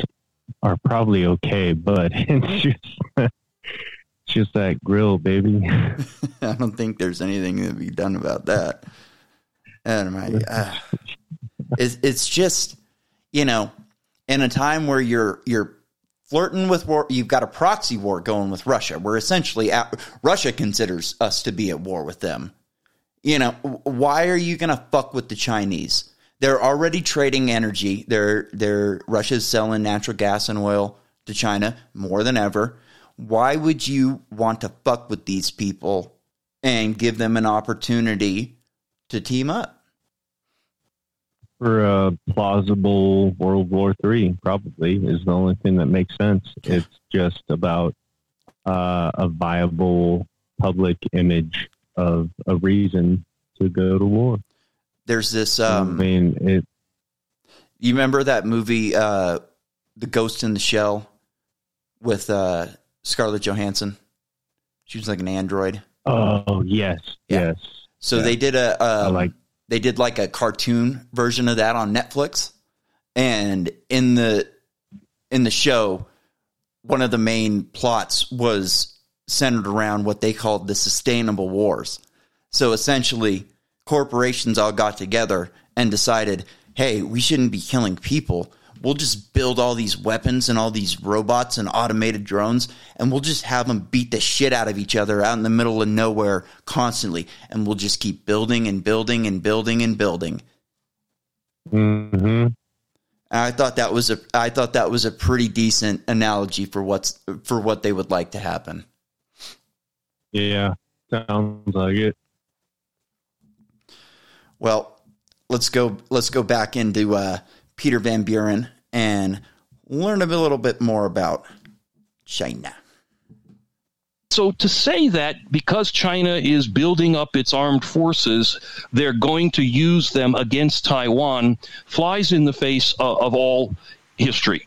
are probably okay, but it's just just that grill, baby. I don't think there's anything to be done about that. And my, uh, it's it's just you know, in a time where you're you're flirting with war, you've got a proxy war going with Russia, We're essentially at, Russia considers us to be at war with them you know, why are you going to fuck with the Chinese? They're already trading energy. They're they're Russia's selling natural gas and oil to China more than ever. Why would you want to fuck with these people and give them an opportunity to team up? For a plausible World War Three, probably is the only thing that makes sense. It's just about uh, a viable public image of a reason to go to war. There's this. Um, I mean, it. You remember that movie, uh, "The Ghost in the Shell," with uh, Scarlett Johansson? She was like an android. Oh yes, yeah. yes. So yeah. they did a um, like. They did like a cartoon version of that on Netflix, and in the in the show, one of the main plots was centered around what they called the sustainable wars. So essentially, corporations all got together and decided, hey, we shouldn't be killing people. We'll just build all these weapons and all these robots and automated drones, and we'll just have them beat the shit out of each other out in the middle of nowhere constantly. And we'll just keep building and building and building and building. Mm-hmm. I thought that was a I thought that was a pretty decent analogy for what's for what they would like to happen. Yeah, sounds like it. Well, let's go. Let's go back into uh, Peter Van Buren and learn a little bit more about China. So to say that because China is building up its armed forces, they're going to use them against Taiwan flies in the face of, of all history.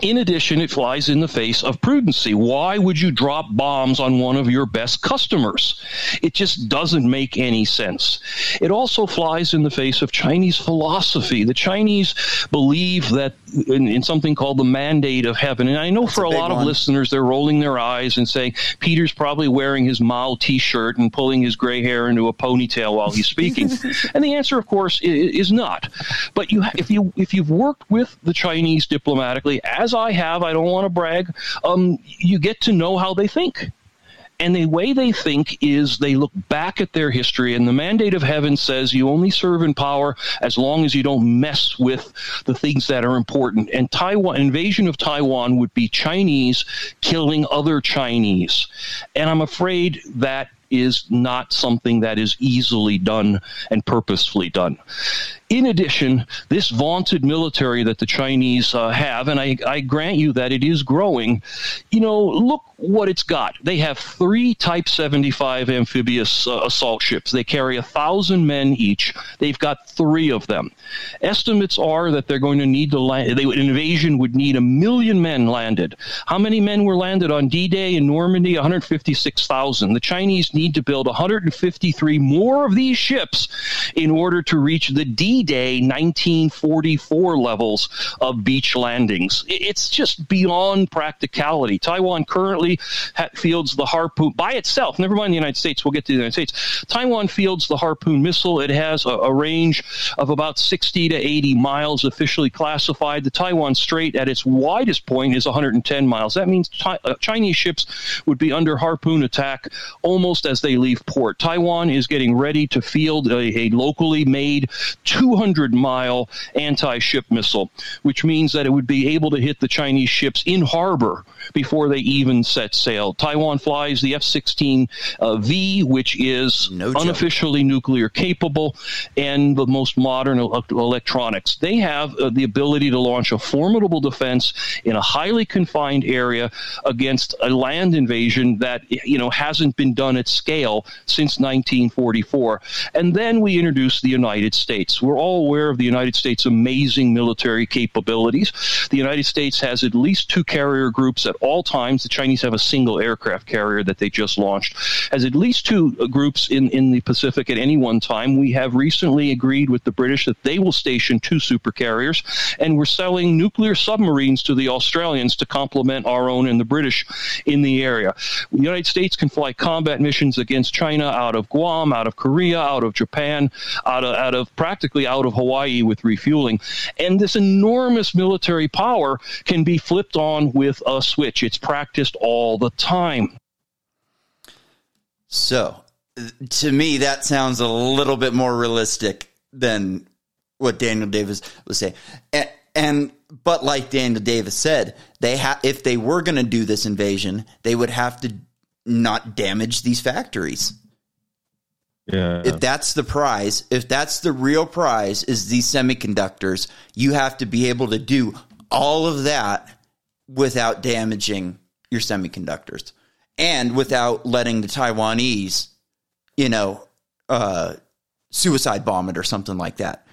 In addition, it flies in the face of prudency. Why would you drop bombs on one of your best customers? It just doesn't make any sense. It also flies in the face of Chinese philosophy. The Chinese believe that in, in something called the mandate of heaven. And I know That's for a a, lot of listeners, they're rolling their eyes and saying, Peter's probably wearing his Mao t shirt and pulling his gray hair into a ponytail while he's speaking. and the answer, of course, i- is not. But you, if you if you've worked with the Chinese diplomatically, as I have, I don't want to brag, um, you get to know how they think. And the way they think is they look back at their history, and the mandate of heaven says you only serve in power as long as you don't mess with the things that are important. And Taiwan invasion of Taiwan would be Chinese killing other Chinese. And I'm afraid that is not something that is easily done and purposefully done. In addition, this vaunted military that the Chinese uh, have, and I, I grant you that it is growing, you know, look what it's got. They have three Type 75 amphibious uh, assault ships. They carry a thousand men each. They've got three of them. Estimates are that they're going to need to land, they, an invasion would need a million men landed. How many men were landed on D Day in Normandy? 156,000. The Chinese need to build 153 more of these ships in order to reach the D Day 1944 levels of beach landings. It's just beyond practicality. Taiwan currently fields the Harpoon by itself, never mind the United States, we'll get to the United States. Taiwan fields the Harpoon missile. It has a, a range of about 60 to 80 miles, officially classified. The Taiwan Strait at its widest point is 110 miles. That means Chi- uh, Chinese ships would be under Harpoon attack almost as they leave port. Taiwan is getting ready to field a, a locally made 200 mile anti ship missile, which means that it would be able to hit the Chinese ships in harbor before they even set sail. Taiwan flies the F 16 uh, V, which is No unofficially nuclear capable and the most modern el- electronics. They have uh, the ability to launch a formidable defense in a highly confined area against a land invasion that you know hasn't been done at scale since 1944. And then we introduce the United States. We're all aware of the United States' amazing military capabilities. The United States has at least two carrier groups at all times. The Chinese have a single aircraft carrier that they just launched. Has at least two uh, groups in, in the Pacific at any one time. We have recently agreed with the British that they will station two super carriers, and we're selling nuclear submarines to the Australians to complement our own and the British in the area. The United States can fly combat missions against China out of Guam, out of Korea, out of Japan, out of, out of practically out of Hawaii with refueling. And this enormous military power can be flipped on with a switch. It's practiced all the time. So, to me, that sounds a little bit more realistic than what Daniel Davis was saying. And, and but like Daniel Davis said, they ha- if they were going to do this invasion, they would have to not damage these factories. Yeah. If that's the prize, if that's the real prize, is these semiconductors, you have to be able to do all of that without damaging your semiconductors and without letting the Taiwanese, you know, uh, suicide bomb it or something like that.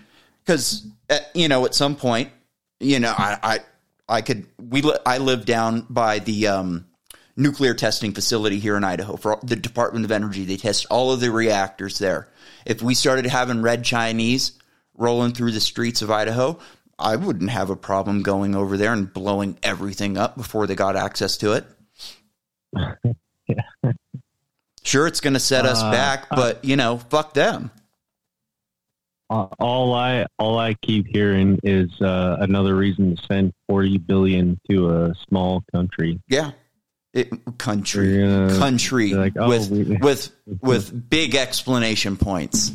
Because, you know, at some point, you know, I, I, I could, we, li- I live down by the, um, nuclear testing facility here in Idaho for the Department of Energy. They test all of the reactors there. If we started having red Chinese rolling through the streets of Idaho, I wouldn't have a problem going over there and blowing everything up before they got access to it. yeah. Sure, it's going to set us Uh, back, but you know, fuck them. Uh, all I all I keep hearing is uh, another reason to send forty billion to a small country. Yeah, it, country, gonna- country like, oh, with we- with with big explanation points.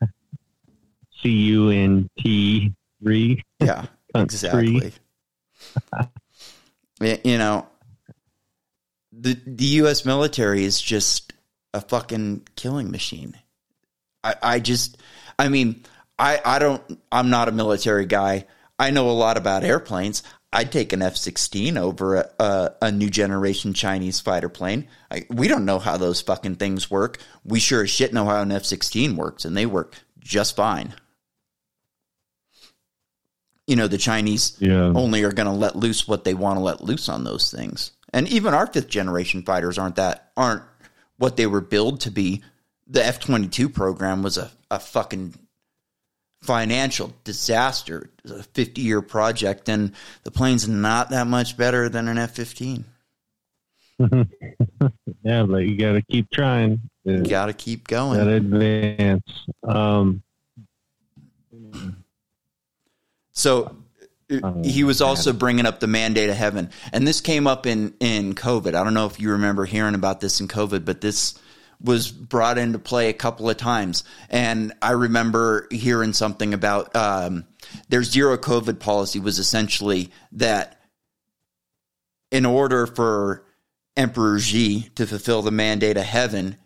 C U N T three. Yeah, exactly. You know, the the U.S. military is just a fucking killing machine. I, I just, I mean, I, I don't, I'm not a military guy. I know a lot about airplanes. I'd take an F 16 over a, a, a new generation Chinese fighter plane. I, we don't know how those fucking things work. We sure as shit know how an F 16 works, and they work just fine. you know the Chinese Yeah. only are going to let loose what they want to let loose on those things. And even our fifth generation fighters aren't that aren't what they were billed to be. The F twenty two program was a, a fucking financial disaster. A fifty year project, and the plane's not that much better than an F fifteen. Yeah, but you got to keep trying. You Got to keep going. got to advance. Um, So uh, Oh, he was also bringing up the mandate of heaven, and this came up in in COVID. I don't know if you remember hearing about this in COVID, but this was brought into play a couple of times, and I remember hearing something about um, their zero COVID policy was essentially that in order for Emperor Xi to fulfill the mandate of heaven,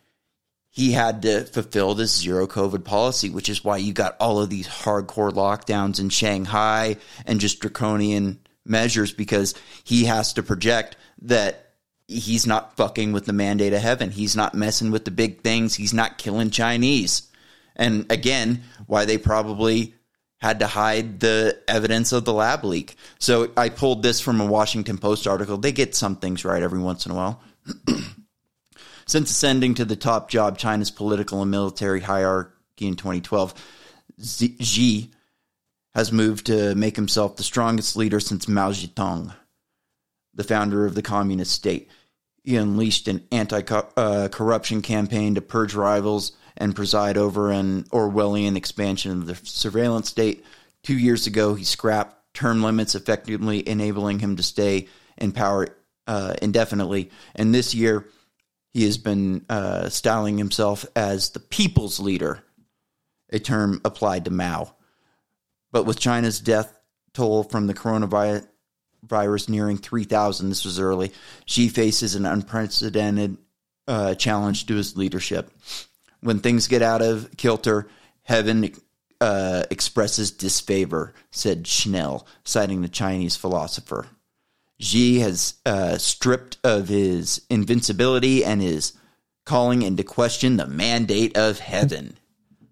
he had to fulfill this zero COVID policy, which is why you got all of these hardcore lockdowns in Shanghai and just draconian measures because he has to project that he's not fucking with the mandate of heaven. He's not messing with the big things. He's not killing Chinese. And again, why they probably had to hide the evidence of the lab leak. So I pulled this from a Washington Post article. They get some things right every once in a while. Since ascending to the top job, China's political and military hierarchy in 2012, Xi has moved to make himself the strongest leader since Mao Zedong, the founder of the communist state. He unleashed an anti corruption campaign to purge rivals and preside over an Orwellian expansion of the surveillance state. Two years ago, he scrapped term limits, effectively enabling him to stay in power uh, indefinitely. And this year, he has been uh, styling himself as the people's leader, a term applied to Mao. But with China's death toll from the coronavirus virus nearing 3,000, this was early, Xi faces an unprecedented uh, challenge to his leadership. When things get out of kilter, heaven uh, expresses disfavor, said Schell, citing the Chinese philosopher. Xi has uh, stripped of his invincibility and is calling into question the mandate of heaven.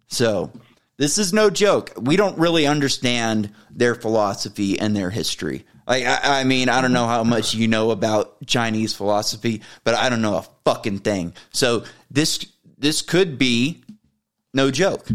So, this is no joke. We don't really understand their philosophy and their history. Like, I, I mean, I don't know how much you know about Chinese philosophy, but I don't know a fucking thing. So this this could be no joke.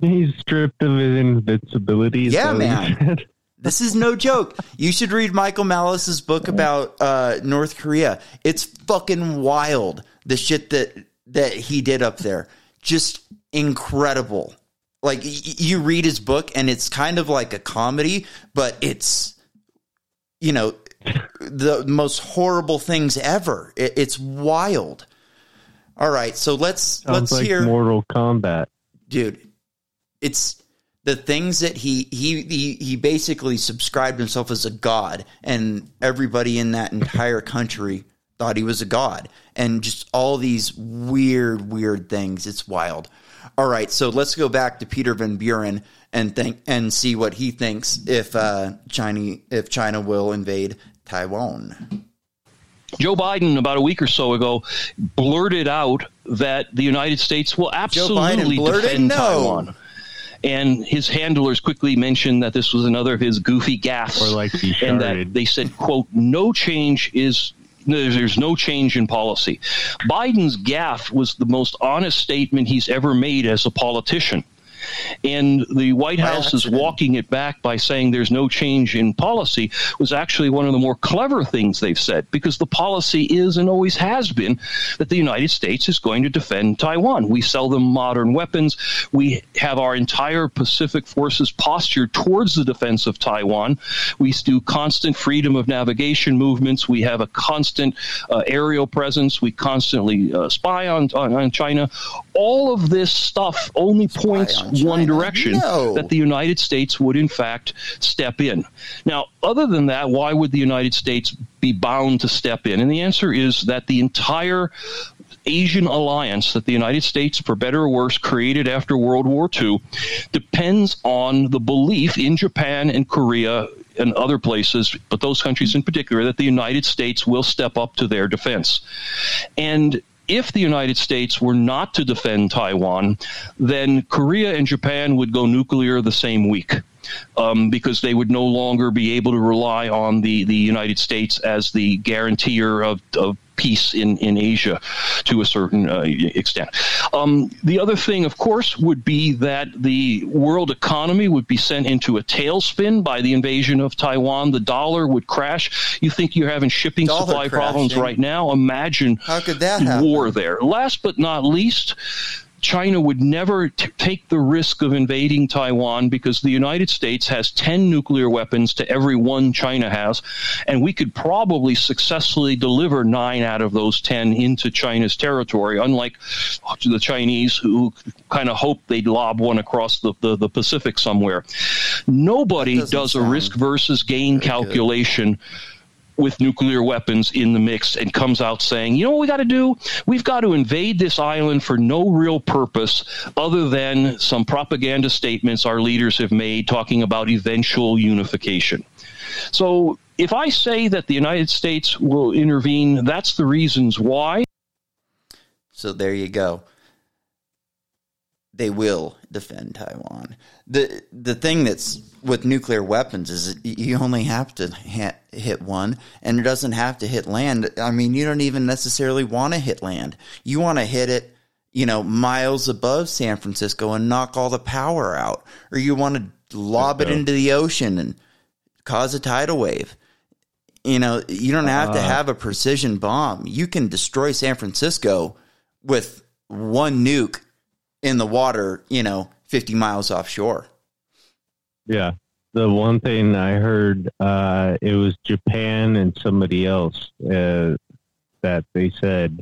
he's stripped of his invincibility. Yeah, you man. This is no joke. You should read Michael Malice's book about uh, North Korea. It's fucking wild. The shit that that he did up there, just incredible. Like you read his book, and it's kind of like a comedy, but it's you know the most horrible things ever. It, it's wild. All right, so let's Sounds let's like hear Mortal Kombat. dude it's the things that he he he he basically subscribed himself as a god and everybody in that entire country thought he was a god and just all these weird weird things it's wild all right so let's go back to peter van buren and think and see what he thinks if uh china if china will invade taiwan Joe Biden, about a week or so ago, blurted out that the United States will absolutely blurted? defend No. Taiwan. And his handlers quickly mentioned that this was another of his goofy gaffes, Or like he and that they said, "quote No change is." There's no change in policy. Biden's gaffe was the most honest statement he's ever made as a politician. And the White By House is walking it back by saying there's no change in policy was actually one of the more clever things they've said because the policy is and always has been that the United States is going to defend Taiwan. We sell them modern weapons. We have our entire Pacific forces postured towards the defense of Taiwan. We do constant freedom of navigation movements. We have a constant uh, aerial presence. We constantly uh, spy on, on, on China. All of this stuff only points on one direction No. that the United States would, in fact, step in. Now, other than that, why would the United States be bound to step in? And the answer is that the entire Asian alliance that the United States, for better or worse, created after World War II depends on the belief in Japan and Korea and other places, but those countries in particular, that the United States will step up to their defense. And if the United States were not to defend Taiwan, then Korea and Japan would go nuclear the same week. Um, because they would no longer be able to rely on the, the United States as the guarantor of, of peace in, in Asia to a certain uh, extent. Um, the other thing, of course, would be that the world economy would be sent into a tailspin by the invasion of Taiwan. The dollar would crash. You think you're having shipping Dollar supply problems right now? Imagine How could that happen? war there. Last but not least, China would never t- take the risk of invading Taiwan because the United States has 10 nuclear weapons to every one China has, and we could probably successfully deliver nine out of those 10 into China's territory, unlike the Chinese who kind of hope they'd lob one across the, the, the Pacific somewhere. Nobody doesn't a risk versus gain calculation. good. With nuclear weapons in the mix and comes out saying, you know what we got to do? We've got to invade this island for no real purpose other than some propaganda statements our leaders have made talking about eventual unification. So if I say that the United States will intervene, that's the reasons why. So there you go. They will defend Taiwan. the The thing that's with nuclear weapons is you only have to ha- hit one, and it doesn't have to hit land. I mean, you don't even necessarily want to hit land. You want to hit it, you know, miles above San Francisco and knock all the power out, or you want to lob it into the ocean and cause a tidal wave. You know, you don't have to Uh. have a precision bomb. You can destroy San Francisco with one nuke in the water, you know, 50 miles offshore. Yeah. The one thing I heard, uh, it was Japan and somebody else uh, that they said.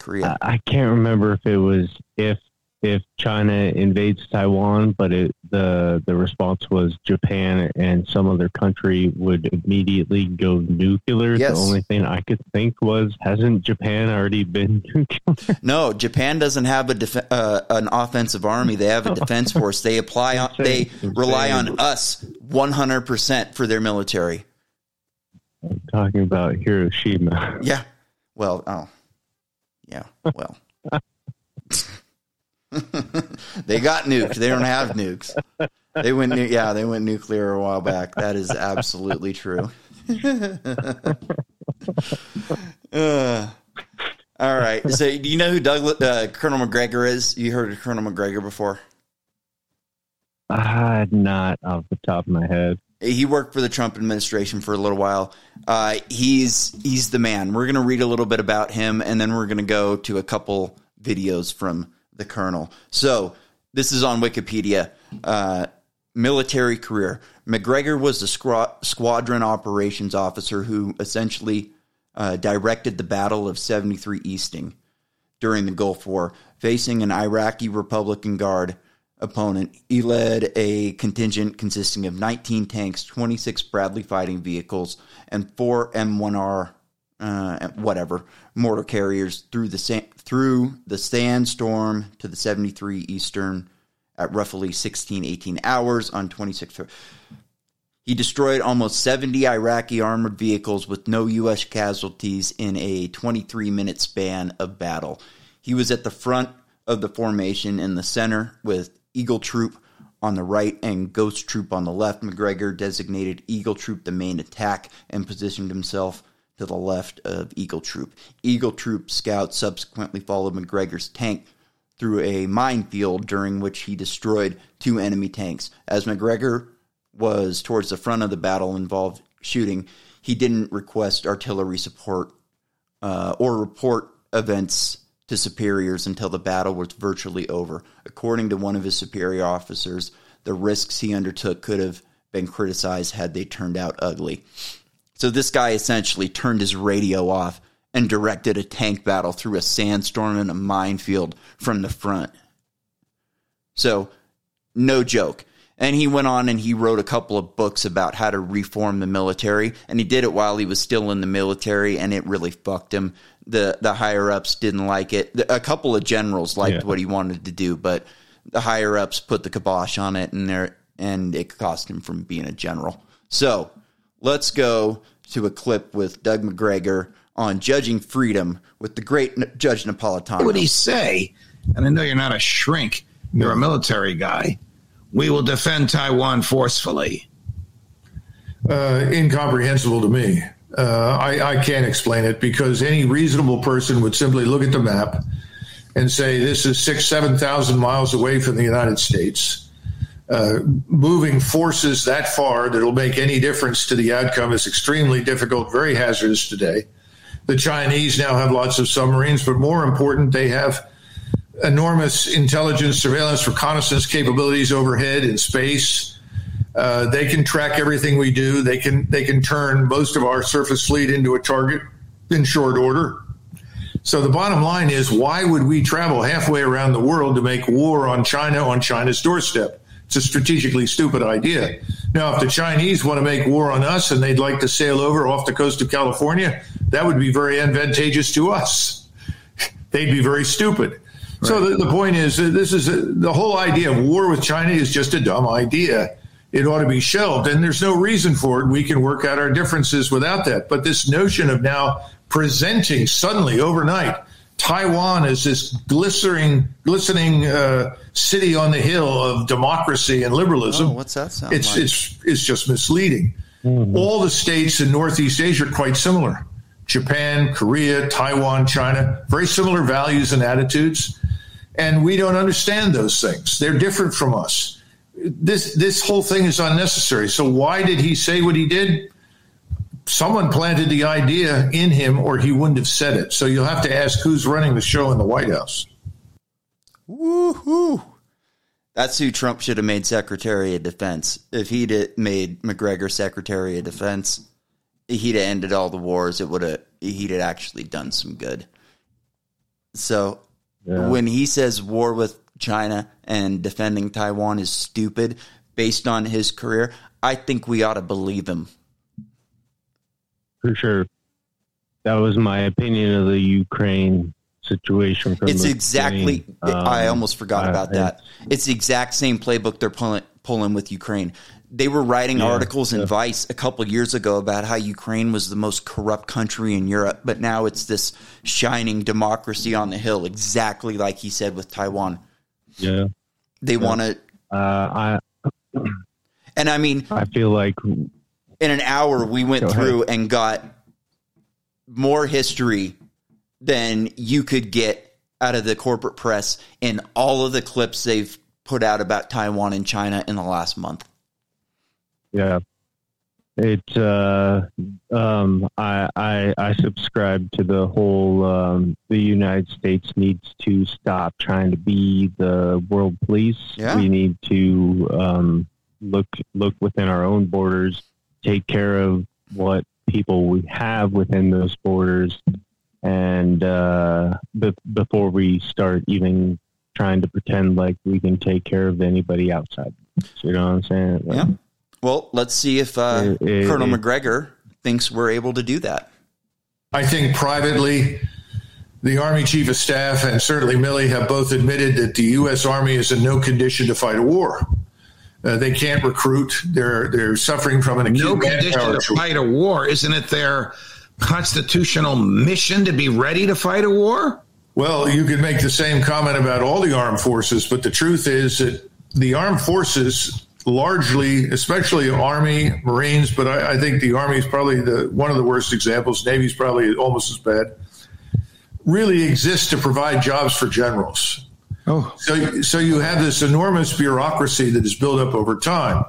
Korea. I, I can't remember if it was if if China invades Taiwan, but it, the the response was Japan and some other country would immediately go nuclear. Yes. The only thing I could think was, hasn't Japan already been nuclear? no, Japan doesn't have a def- uh, an offensive army. They have a defense force. They apply on they rely on us 100% for their military. I'm talking about Hiroshima. Yeah. Well, oh. Yeah. Well. they got nuked. They don't have nukes. They went nu- yeah, they went nuclear a while back. That is absolutely true. Uh, all right. So, do you know who Douglas uh, Colonel Macgregor is? You heard of Colonel Macgregor before? Ah, not off the top of my head. He worked for the Trump administration for a little while. Uh, he's he's the man. We're going to read a little bit about him, and then we're going to go to a couple videos from the colonel. So this is on Wikipedia. Uh, military career. Macgregor was the squad- squadron operations officer who essentially uh, directed the Battle of 73 Easting during the Gulf War, facing an Iraqi Republican Guard opponent. He led a contingent consisting of 19 tanks, 26 Bradley fighting vehicles, and four M1R, uh, whatever, mortar carriers through the sa- through the sandstorm to the 73 Easting at roughly 16, 18 hours on 26. He destroyed almost 70 Iraqi armored vehicles with no U.S. casualties in a 23 minute span of battle. He was at the front of the formation in the center with Eagle Troop on the right and Ghost Troop on the left. Macgregor designated Eagle Troop the main attack and positioned himself to the left of Eagle Troop. Eagle Troop scouts subsequently followed Macgregor's tank through a minefield during which he destroyed two enemy tanks. As Macgregor was towards the front of the battle involved shooting, he didn't request artillery support uh, or report events to superiors until the battle was virtually over. According to one of his superior officers, the risks he undertook could have been criticized had they turned out ugly. So this guy essentially turned his radio off and directed a tank battle through a sandstorm and a minefield from the front. So, no joke. And he went on and he wrote a couple of books about how to reform the military. And he did it while he was still in the military, and it really fucked him. The the higher ups didn't like it. A couple of generals liked Yeah. what he wanted to do, but the higher ups put the kibosh on it, and there and it cost him from being a general. So let's go to a clip with Doug Macgregor on judging freedom with the great Judge Napolitano. What would he say? And I know you're not a shrink, you're a military guy. we will defend Taiwan forcefully? Uh, incomprehensible to me. Uh, I, I can't explain it because any reasonable person would simply look at the map and say this is six, 7,000 miles away from the United States. Uh, moving forces that far that'll make any difference to the outcome is extremely difficult, very hazardous today. The Chinese now have lots of submarines, but more important, they have enormous intelligence, surveillance, reconnaissance capabilities overhead in space. Uh, they can track everything we do. They can they can turn most of our surface fleet into a target in short order. So the bottom line is, why would we travel halfway around the world to make war on China on China's doorstep? It's a strategically stupid idea. Now, if the Chinese want to make war on us and they'd like to sail over off the coast of California, that would be very advantageous to us. They'd be very stupid. Right. So the, the, point is, this is a, the whole idea of war with China is just a dumb idea. It ought to be shelved, and there's no reason for it. We can work out our differences without that. But this notion of now presenting suddenly overnight Taiwan is this glistening, glistening uh, city on the hill of democracy and liberalism. Oh, what's that sound it's, like? It's, it's just misleading. Mm-hmm. All the states in Northeast Asia are quite similar. Japan, Korea, Taiwan, China, very similar values and attitudes. And we don't understand those things. They're different from us. This, this whole thing is unnecessary. So why did he say what he did? Someone planted the idea in him or he wouldn't have said it. So you'll have to ask who's running the show in the White House. Woohoo. That's who Trump should have made Secretary of Defense. If he'd made Macgregor Secretary of Defense, he'd have ended all the wars. It would have he'd have actually done some good. So yeah. when he says war with China and defending Taiwan is stupid based on his career, I think we ought to believe him for sure. That was my opinion of the Ukraine situation. it's exactly. Um, I almost forgot about that. It's the exact same playbook they're pulling pulling with Ukraine. They were writing yeah, articles in yeah. Vice a couple years ago about how Ukraine was the most corrupt country in Europe, but now it's this shining democracy on the hill, exactly like he said with Taiwan. Yeah, they yeah. want to. Uh, I. And I mean, I feel like in an hour we went Go through ahead. and got more history than you could get out of the corporate press in all of the clips they've put out about Taiwan and China in the last month. Yeah. It uh um I I I subscribe to the whole um the United States needs to stop trying to be the world police. Yeah. We need to um look look within our own borders take care of what people we have within those borders and uh, be- before we start even trying to pretend like we can take care of anybody outside. So you know what I'm saying? Like, yeah. Well, let's see if uh, it, it, Colonel it, Macgregor thinks we're able to do that. I think privately, the Army Chief of Staff and certainly Milley have both admitted that the U.S. Army is in no condition to fight a war. Uh, they can't recruit. They're they're suffering from an acute no condition to fight a war. Isn't it their constitutional mission to be ready to fight a war? Well, you could make the same comment about all the armed forces, but the truth is that the armed forces largely, especially Army, Marines, but I, I think the Army is probably the one of the worst examples. Navy's probably almost as bad. Really exists to provide jobs for generals. Oh. So, so you have this enormous bureaucracy that is built up over time.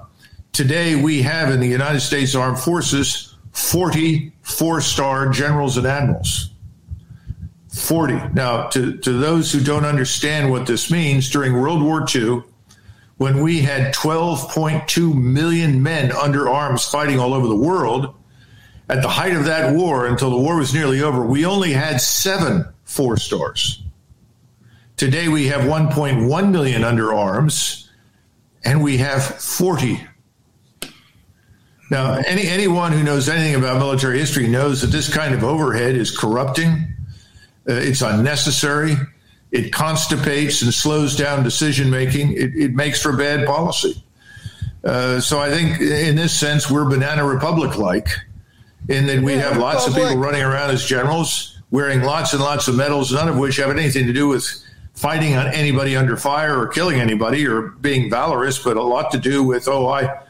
Today, we have in the United States Armed Forces 40 four star generals and admirals. 40. Now, to, to those who don't understand what this means, during World War II, when we had 12.2 million men under arms fighting all over the world, at the height of that war, until the war was nearly over, we only had seven four stars. Today we have 1.1 million under arms, and we have 40. Now, any, anyone who knows anything about military history knows that this kind of overhead is corrupting. Uh, it's unnecessary. It constipates and slows down decision making. It, it, makes for bad policy. Uh, so I think, in this sense, we're Banana Republic like, in that we have lots of people running around as generals, wearing lots and lots of medals, none of which have anything to do with fighting on anybody under fire or killing anybody or being valorous, but a lot to do with, oh, I,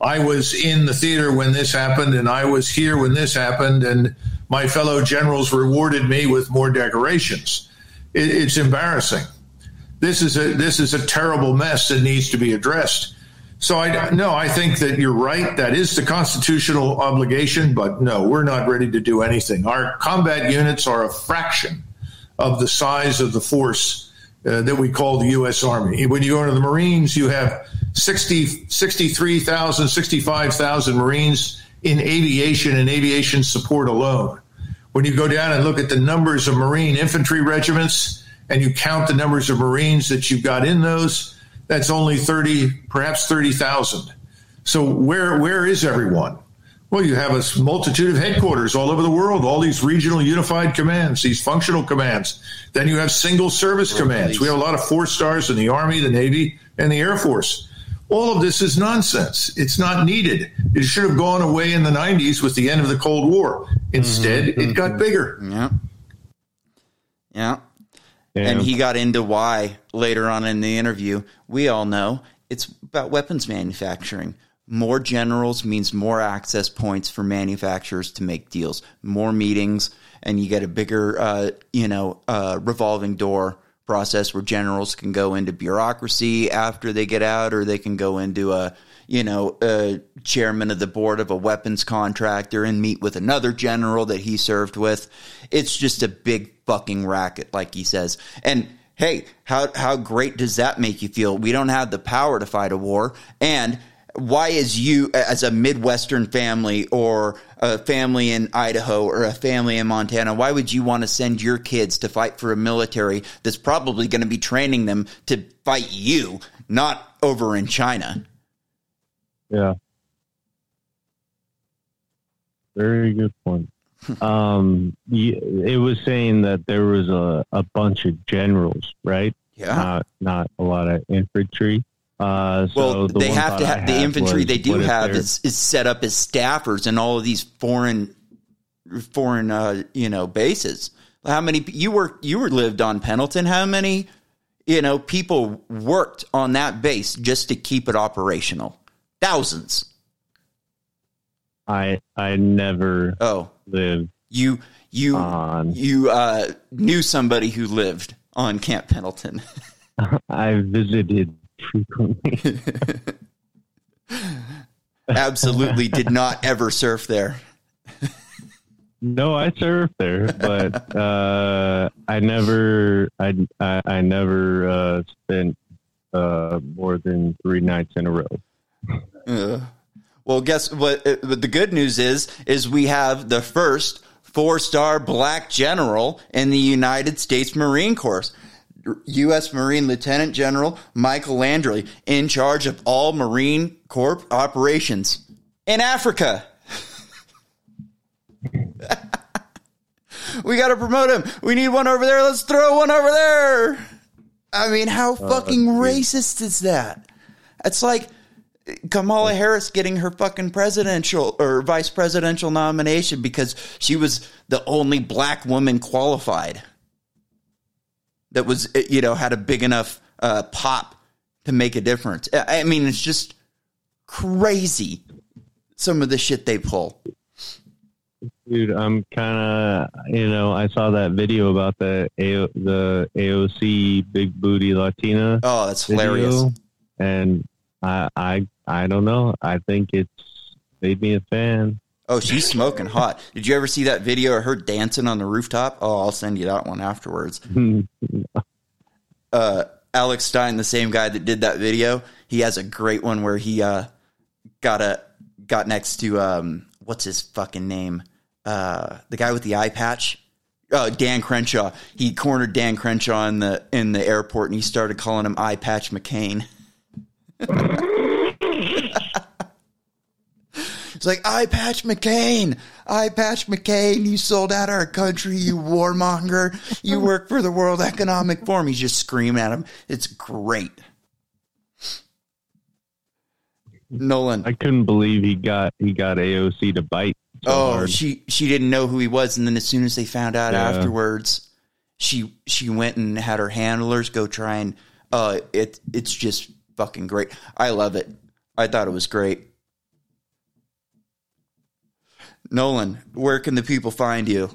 I was in the theater when this happened and I was here when this happened and my fellow generals rewarded me with more decorations. It, it's embarrassing. This is a this is a terrible mess that needs to be addressed. So I no, I think that you're right. That is the constitutional obligation, but no, we're not ready to do anything. Our combat units are a fraction of the size of the force uh, that we call the U.S. Army. When you go into the Marines, you have 60, 63,000, 65,000 Marines in aviation and aviation support alone. When you go down and look at the numbers of Marine infantry regiments and you count the numbers of Marines that you've got in those, that's only 30, perhaps 30,000. So where where is everyone? Well, you have a multitude of headquarters all over the world, all these regional unified commands, these functional commands. Then you have single service commands. We have a lot of four stars in the Army, the Navy, and the Air Force. All of this is nonsense. It's not needed. It should have gone away in the 90s with the end of the Cold War. Instead, mm-hmm. it got bigger. Yeah. Yeah. And he got into why later on in the interview. We all know it's about weapons manufacturing. More generals means more access points for manufacturers to make deals, more meetings, and you get a bigger, uh, you know, uh, revolving door process where generals can go into bureaucracy after they get out, or they can go into a, you know, a chairman of the board of a weapons contractor and meet with another general that he served with. It's just a big fucking racket, like he says. And hey, how how great does that make you feel? We don't have the power to fight a war, and why is you as a midwestern family or a family in idaho or a family in montana why would you want to send your kids to fight for a military that's probably going to be training them to fight you not over in china? Yeah. Very good point. Um it was saying that there was a, a bunch of generals right? Yeah. Not not a lot of infantry uh, so well, the they have to have the infantry was, they do have is, is set up as staffers in all of these foreign foreign uh, you know bases. How many you were you were lived on Pendleton? How many you know people worked on that base just to keep it operational? Thousands. I I never Oh, lived you you on. you uh, knew somebody who lived on Camp Pendleton. I visited frequently. Absolutely did not ever surf there. no, I surfed there, but uh, I never I I, I never uh, spent uh, more than three nights in a row. Uh, well, guess what? uh, the good news is, is we have the first four-star black general in the United States Marine Corps. U.S. Marine Lieutenant General Michael Langley in charge of all Marine Corps operations in Africa. we got to promote him. We need one over there. Let's throw one over there. I mean, how uh, fucking racist is that? It's like Kamala Harris getting her fucking presidential or vice presidential nomination because she was the only black woman qualified that was you know had a big enough uh, pop to make a difference. I mean, it's just crazy some of the shit they pull. Dude, I'm kind of you know I saw that video about the AO, the AOC big booty Latina. Oh, that's hilarious. and I I I don't know. I think it's made me a fan. Oh, she's smoking hot. Did you ever see that video of her dancing on the rooftop? Oh, I'll send you that one afterwards. uh, Alex Stein, the same guy that did that video, he has a great one where he uh, got a got next to um, what's his fucking name? Uh, the guy with the eye patch. Uh, Dan Crenshaw. He cornered Dan Crenshaw in the in the airport, and he started calling him Eye Patch McCain. It's like Eye Patch McCain, Eye Patch McCain. You sold out our country, you warmonger. You work for the World Economic Forum. He's just screaming at him. It's great. Nolan. I couldn't believe he got he got AOC to bite. So oh, hard. she she didn't know who he was, and then as soon as they found out Yeah. afterwards, she she went and had her handlers go try and uh it it's just fucking great. I love it. I thought it was great. Nolan, where can the people find you?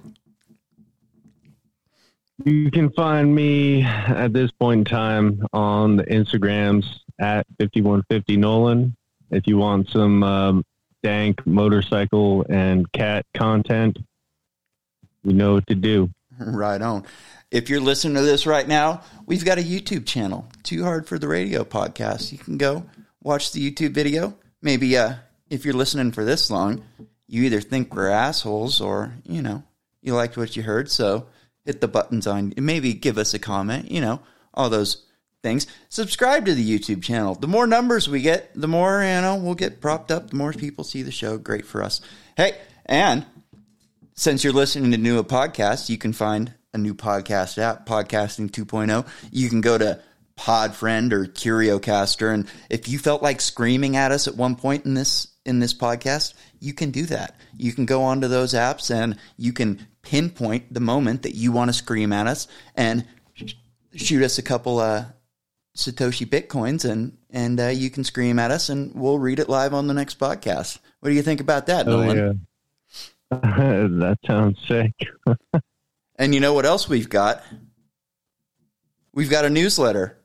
You can find me at this point in time on the Instagrams at 5150 Nolan. If you want some um, dank motorcycle and cat content, you know what to do. Right on. If you're listening to this right now, we've got a YouTube channel, Too Hard for the Radio podcast. You can go watch the YouTube video. Maybe uh, if you're listening for this long, you either think we're assholes or, you know, you liked what you heard. So hit the buttons on, maybe give us a comment, you know, all those things. Subscribe to the YouTube channel. The more numbers we get, the more, you know, we'll get propped up. The more people see the show. Great for us. Hey, and since you're listening to new podcast, you can find a new podcast app, Podcasting 2.0. You can go to Podfriend or CurioCaster, and if you felt like screaming at us at one point in this in this podcast, you can do that. You can go onto those apps and you can pinpoint the moment that you want to scream at us and shoot us a couple uh, Satoshi bitcoins, and and uh, you can scream at us, and we'll read it live on the next podcast. What do you think about that, Oh, Nolan? yeah. that sounds sick. And you know what else we've got? We've got a newsletter.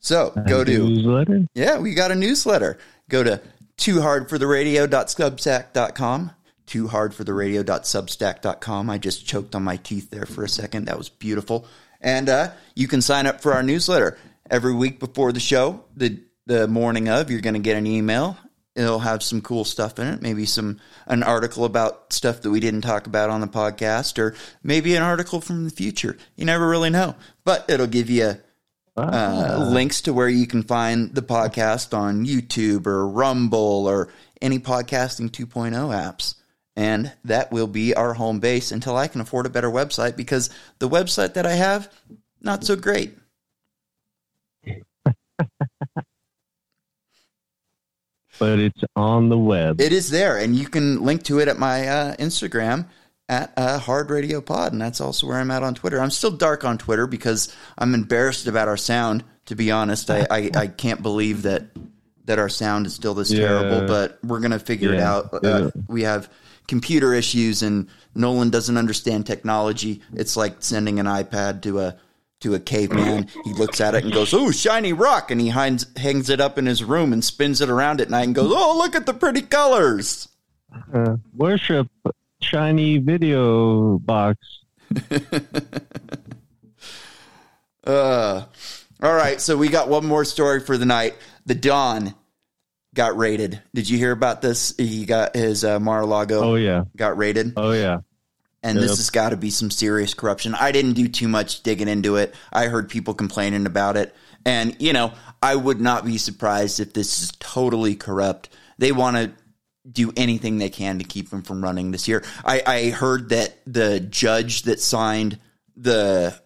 So go to newsletter. yeah, we got a newsletter. Go to toohardfortheradio.substack.com. Toohardfortheradio.substack.com. I just choked on my teeth there for a second. That was beautiful. And uh, you can sign up for our newsletter every week before the show. The the morning of, you're going to get an email. It'll have some cool stuff in it. Maybe some an article about stuff that we didn't talk about on the podcast, or maybe an article from the future. You never really know, but it'll give you uh, links to where you can find the podcast on YouTube or Rumble or any podcasting 2.0 apps. And that will be our home base until I can afford a better website because the website that I have, not so great. but it's on the web. It is there, and you can link to it at my uh, Instagram at uh, Hard Radio Pod, and that's also where I'm at on Twitter. I'm still dark on Twitter because I'm embarrassed about our sound. To be honest, I, I, I can't believe that that our sound is still this Yeah. terrible, but we're gonna figure it Yeah. out. Uh, we have computer issues, and Nolan doesn't understand technology. It's like sending an iPad to a to a caveman. He looks at it and goes, "Oh, shiny rock," and he hangs hangs it up in his room and spins it around at night and goes, "Oh, look at the pretty colors." Uh, worship shiny video box. Uh, all right, so we got one more story for the night. The Don got raided. Did you hear about this? He got his uh, Mar-a-Lago Oh yeah. got raided, Oh yeah. and this has got to be some serious corruption. I didn't do too much digging into it. I heard people complaining about it, and you know, I would not be surprised if this is totally corrupt. They want to do anything they can to keep him from running this year. I, I heard that the judge that signed the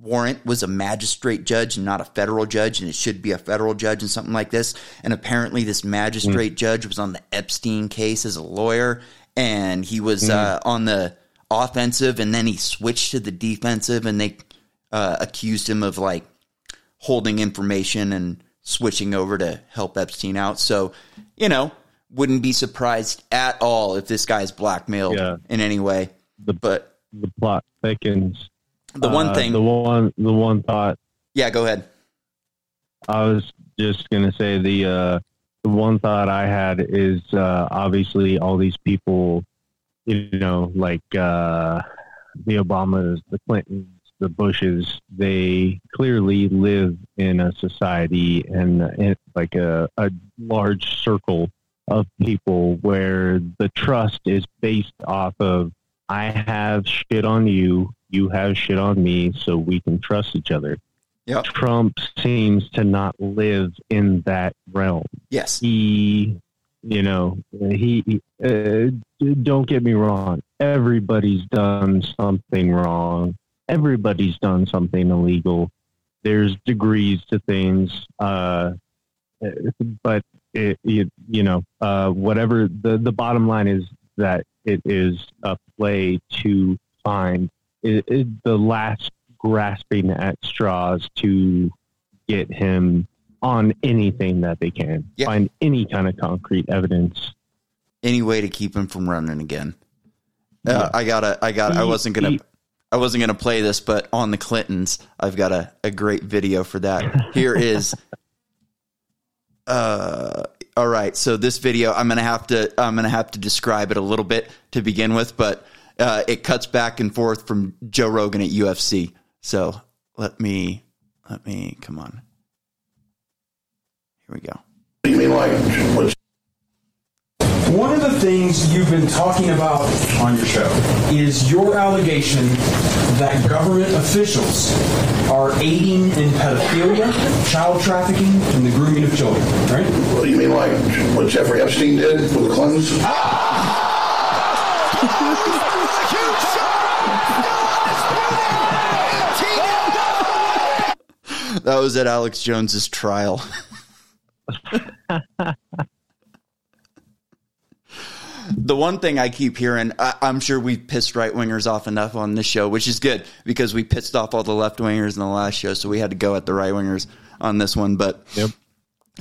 warrant was a magistrate judge and not a federal judge, and it should be a federal judge and something like this. And apparently, this magistrate judge was on the Epstein case as a lawyer, and he was uh, on the offensive, and then he switched to the defensive, and they uh, accused him of like holding information and switching over to help Epstein out. So, you know, wouldn't be surprised at all if this guy's blackmailed Yeah. in any way. The But the plot thickens. the one Uh, thing, the one, the one thought yeah, go ahead. I was just gonna say the uh, the one thought I had is uh, obviously all these people, you know, like uh, the Obamas, the Clintons, the Bushes, they clearly live in a society and, and like a, a large circle of people where the trust is based off of I have shit on you, you have shit on me, so we can trust each other. Yep. Trump seems to not live in that realm. Yes. He, you know, he, uh, don't get me wrong. Everybody's done something wrong. Everybody's done something illegal. There's degrees to things. Uh, but it, it, you know, uh, whatever the, the bottom line is that it is a play to find is, is the last grasping at straws to get him on anything that they can. Yeah. Find any kind of concrete evidence. Any way to keep him from running again. Uh, I gotta, I got, I wasn't gonna, he- I wasn't gonna play this, but on the Clintons, I've got a, a great video for that. Here is, uh, all right. So this video, I'm gonna have to, I'm gonna have to describe it a little bit to begin with, but uh, it cuts back and forth from Joe Rogan at UFC. So let me, let me, come on. Here we go. You mean like One of the things you've been talking about on your show is your allegation that government officials are aiding in pedophilia, child trafficking, and the grooming of children, right? what do you mean like what Jeffrey Epstein did with the Clintons? That was at Alex Jones's trial. the one thing I keep hearing, I, I'm sure we've pissed right wingers off enough on this show, which is good because we pissed off all the left wingers in the last show, so we had to go at the right wingers on this one. But Yep.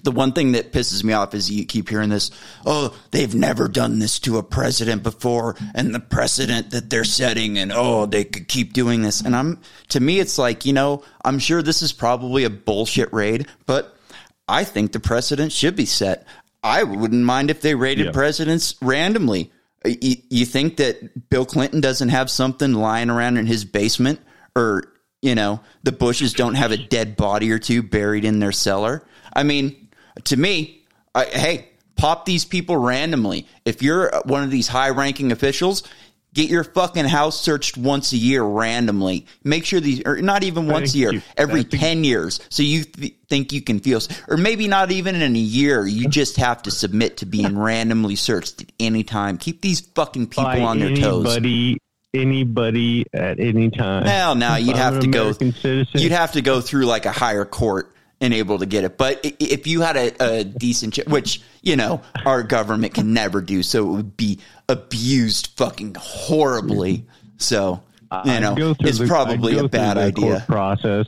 the one thing that pisses me off is you keep hearing this oh they've never done this to a president before and the precedent that they're setting and oh they could keep doing this and i'm to me it's like you know i'm sure this is probably a bullshit raid but i think the precedent should be set i wouldn't mind if they raided Yeah. presidents randomly uh, you, you think that bill clinton doesn't have something lying around in his basement or you know the bushes don't have a dead body or two buried in their cellar i mean to me, I, hey, pop these people randomly. If you're one of these high ranking officials, get your fucking house searched once a year randomly. Make sure these, or not even once a year, you. every Thank you. 10 years. So you th- think you can feel, or maybe not even in a year. You just have to submit to being randomly searched at any time. Keep these fucking people on their toes. anybody, anybody at any time. Hell now you'd I'm have to go. Citizen, You'd have to go through like a higher court and able to get it. But if you had a, a decent, ch- which you know our government can never do, so it would be abused fucking horribly. So you know it's the- probably a bad the idea. Court process.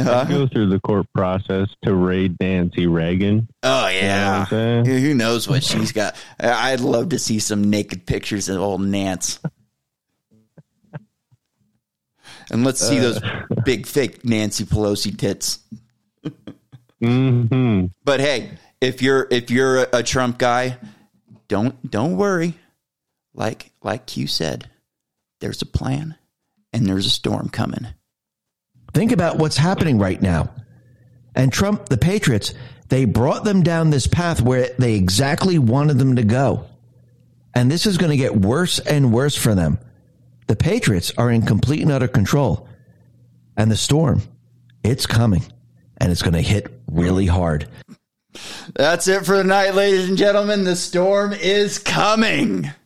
Huh? Go through the court process to raid Nancy Reagan. Oh yeah, what I'm who knows what she's got? I'd love to see some naked pictures of old Nance. And let's see those uh. big fake Nancy Pelosi tits. Hmm But hey, if you're if you're a, a Trump guy, don't don't worry. Like like Q said, there's a plan and there's a storm coming. Think about what's happening right now. And Trump, the Patriots, they brought them down this path where they exactly wanted them to go. And this is going to get worse and worse for them. The Patriots are in complete and utter control. And the storm, it's coming and it's going to hit really hard. That's it for tonight, ladies and gentlemen. The storm is coming.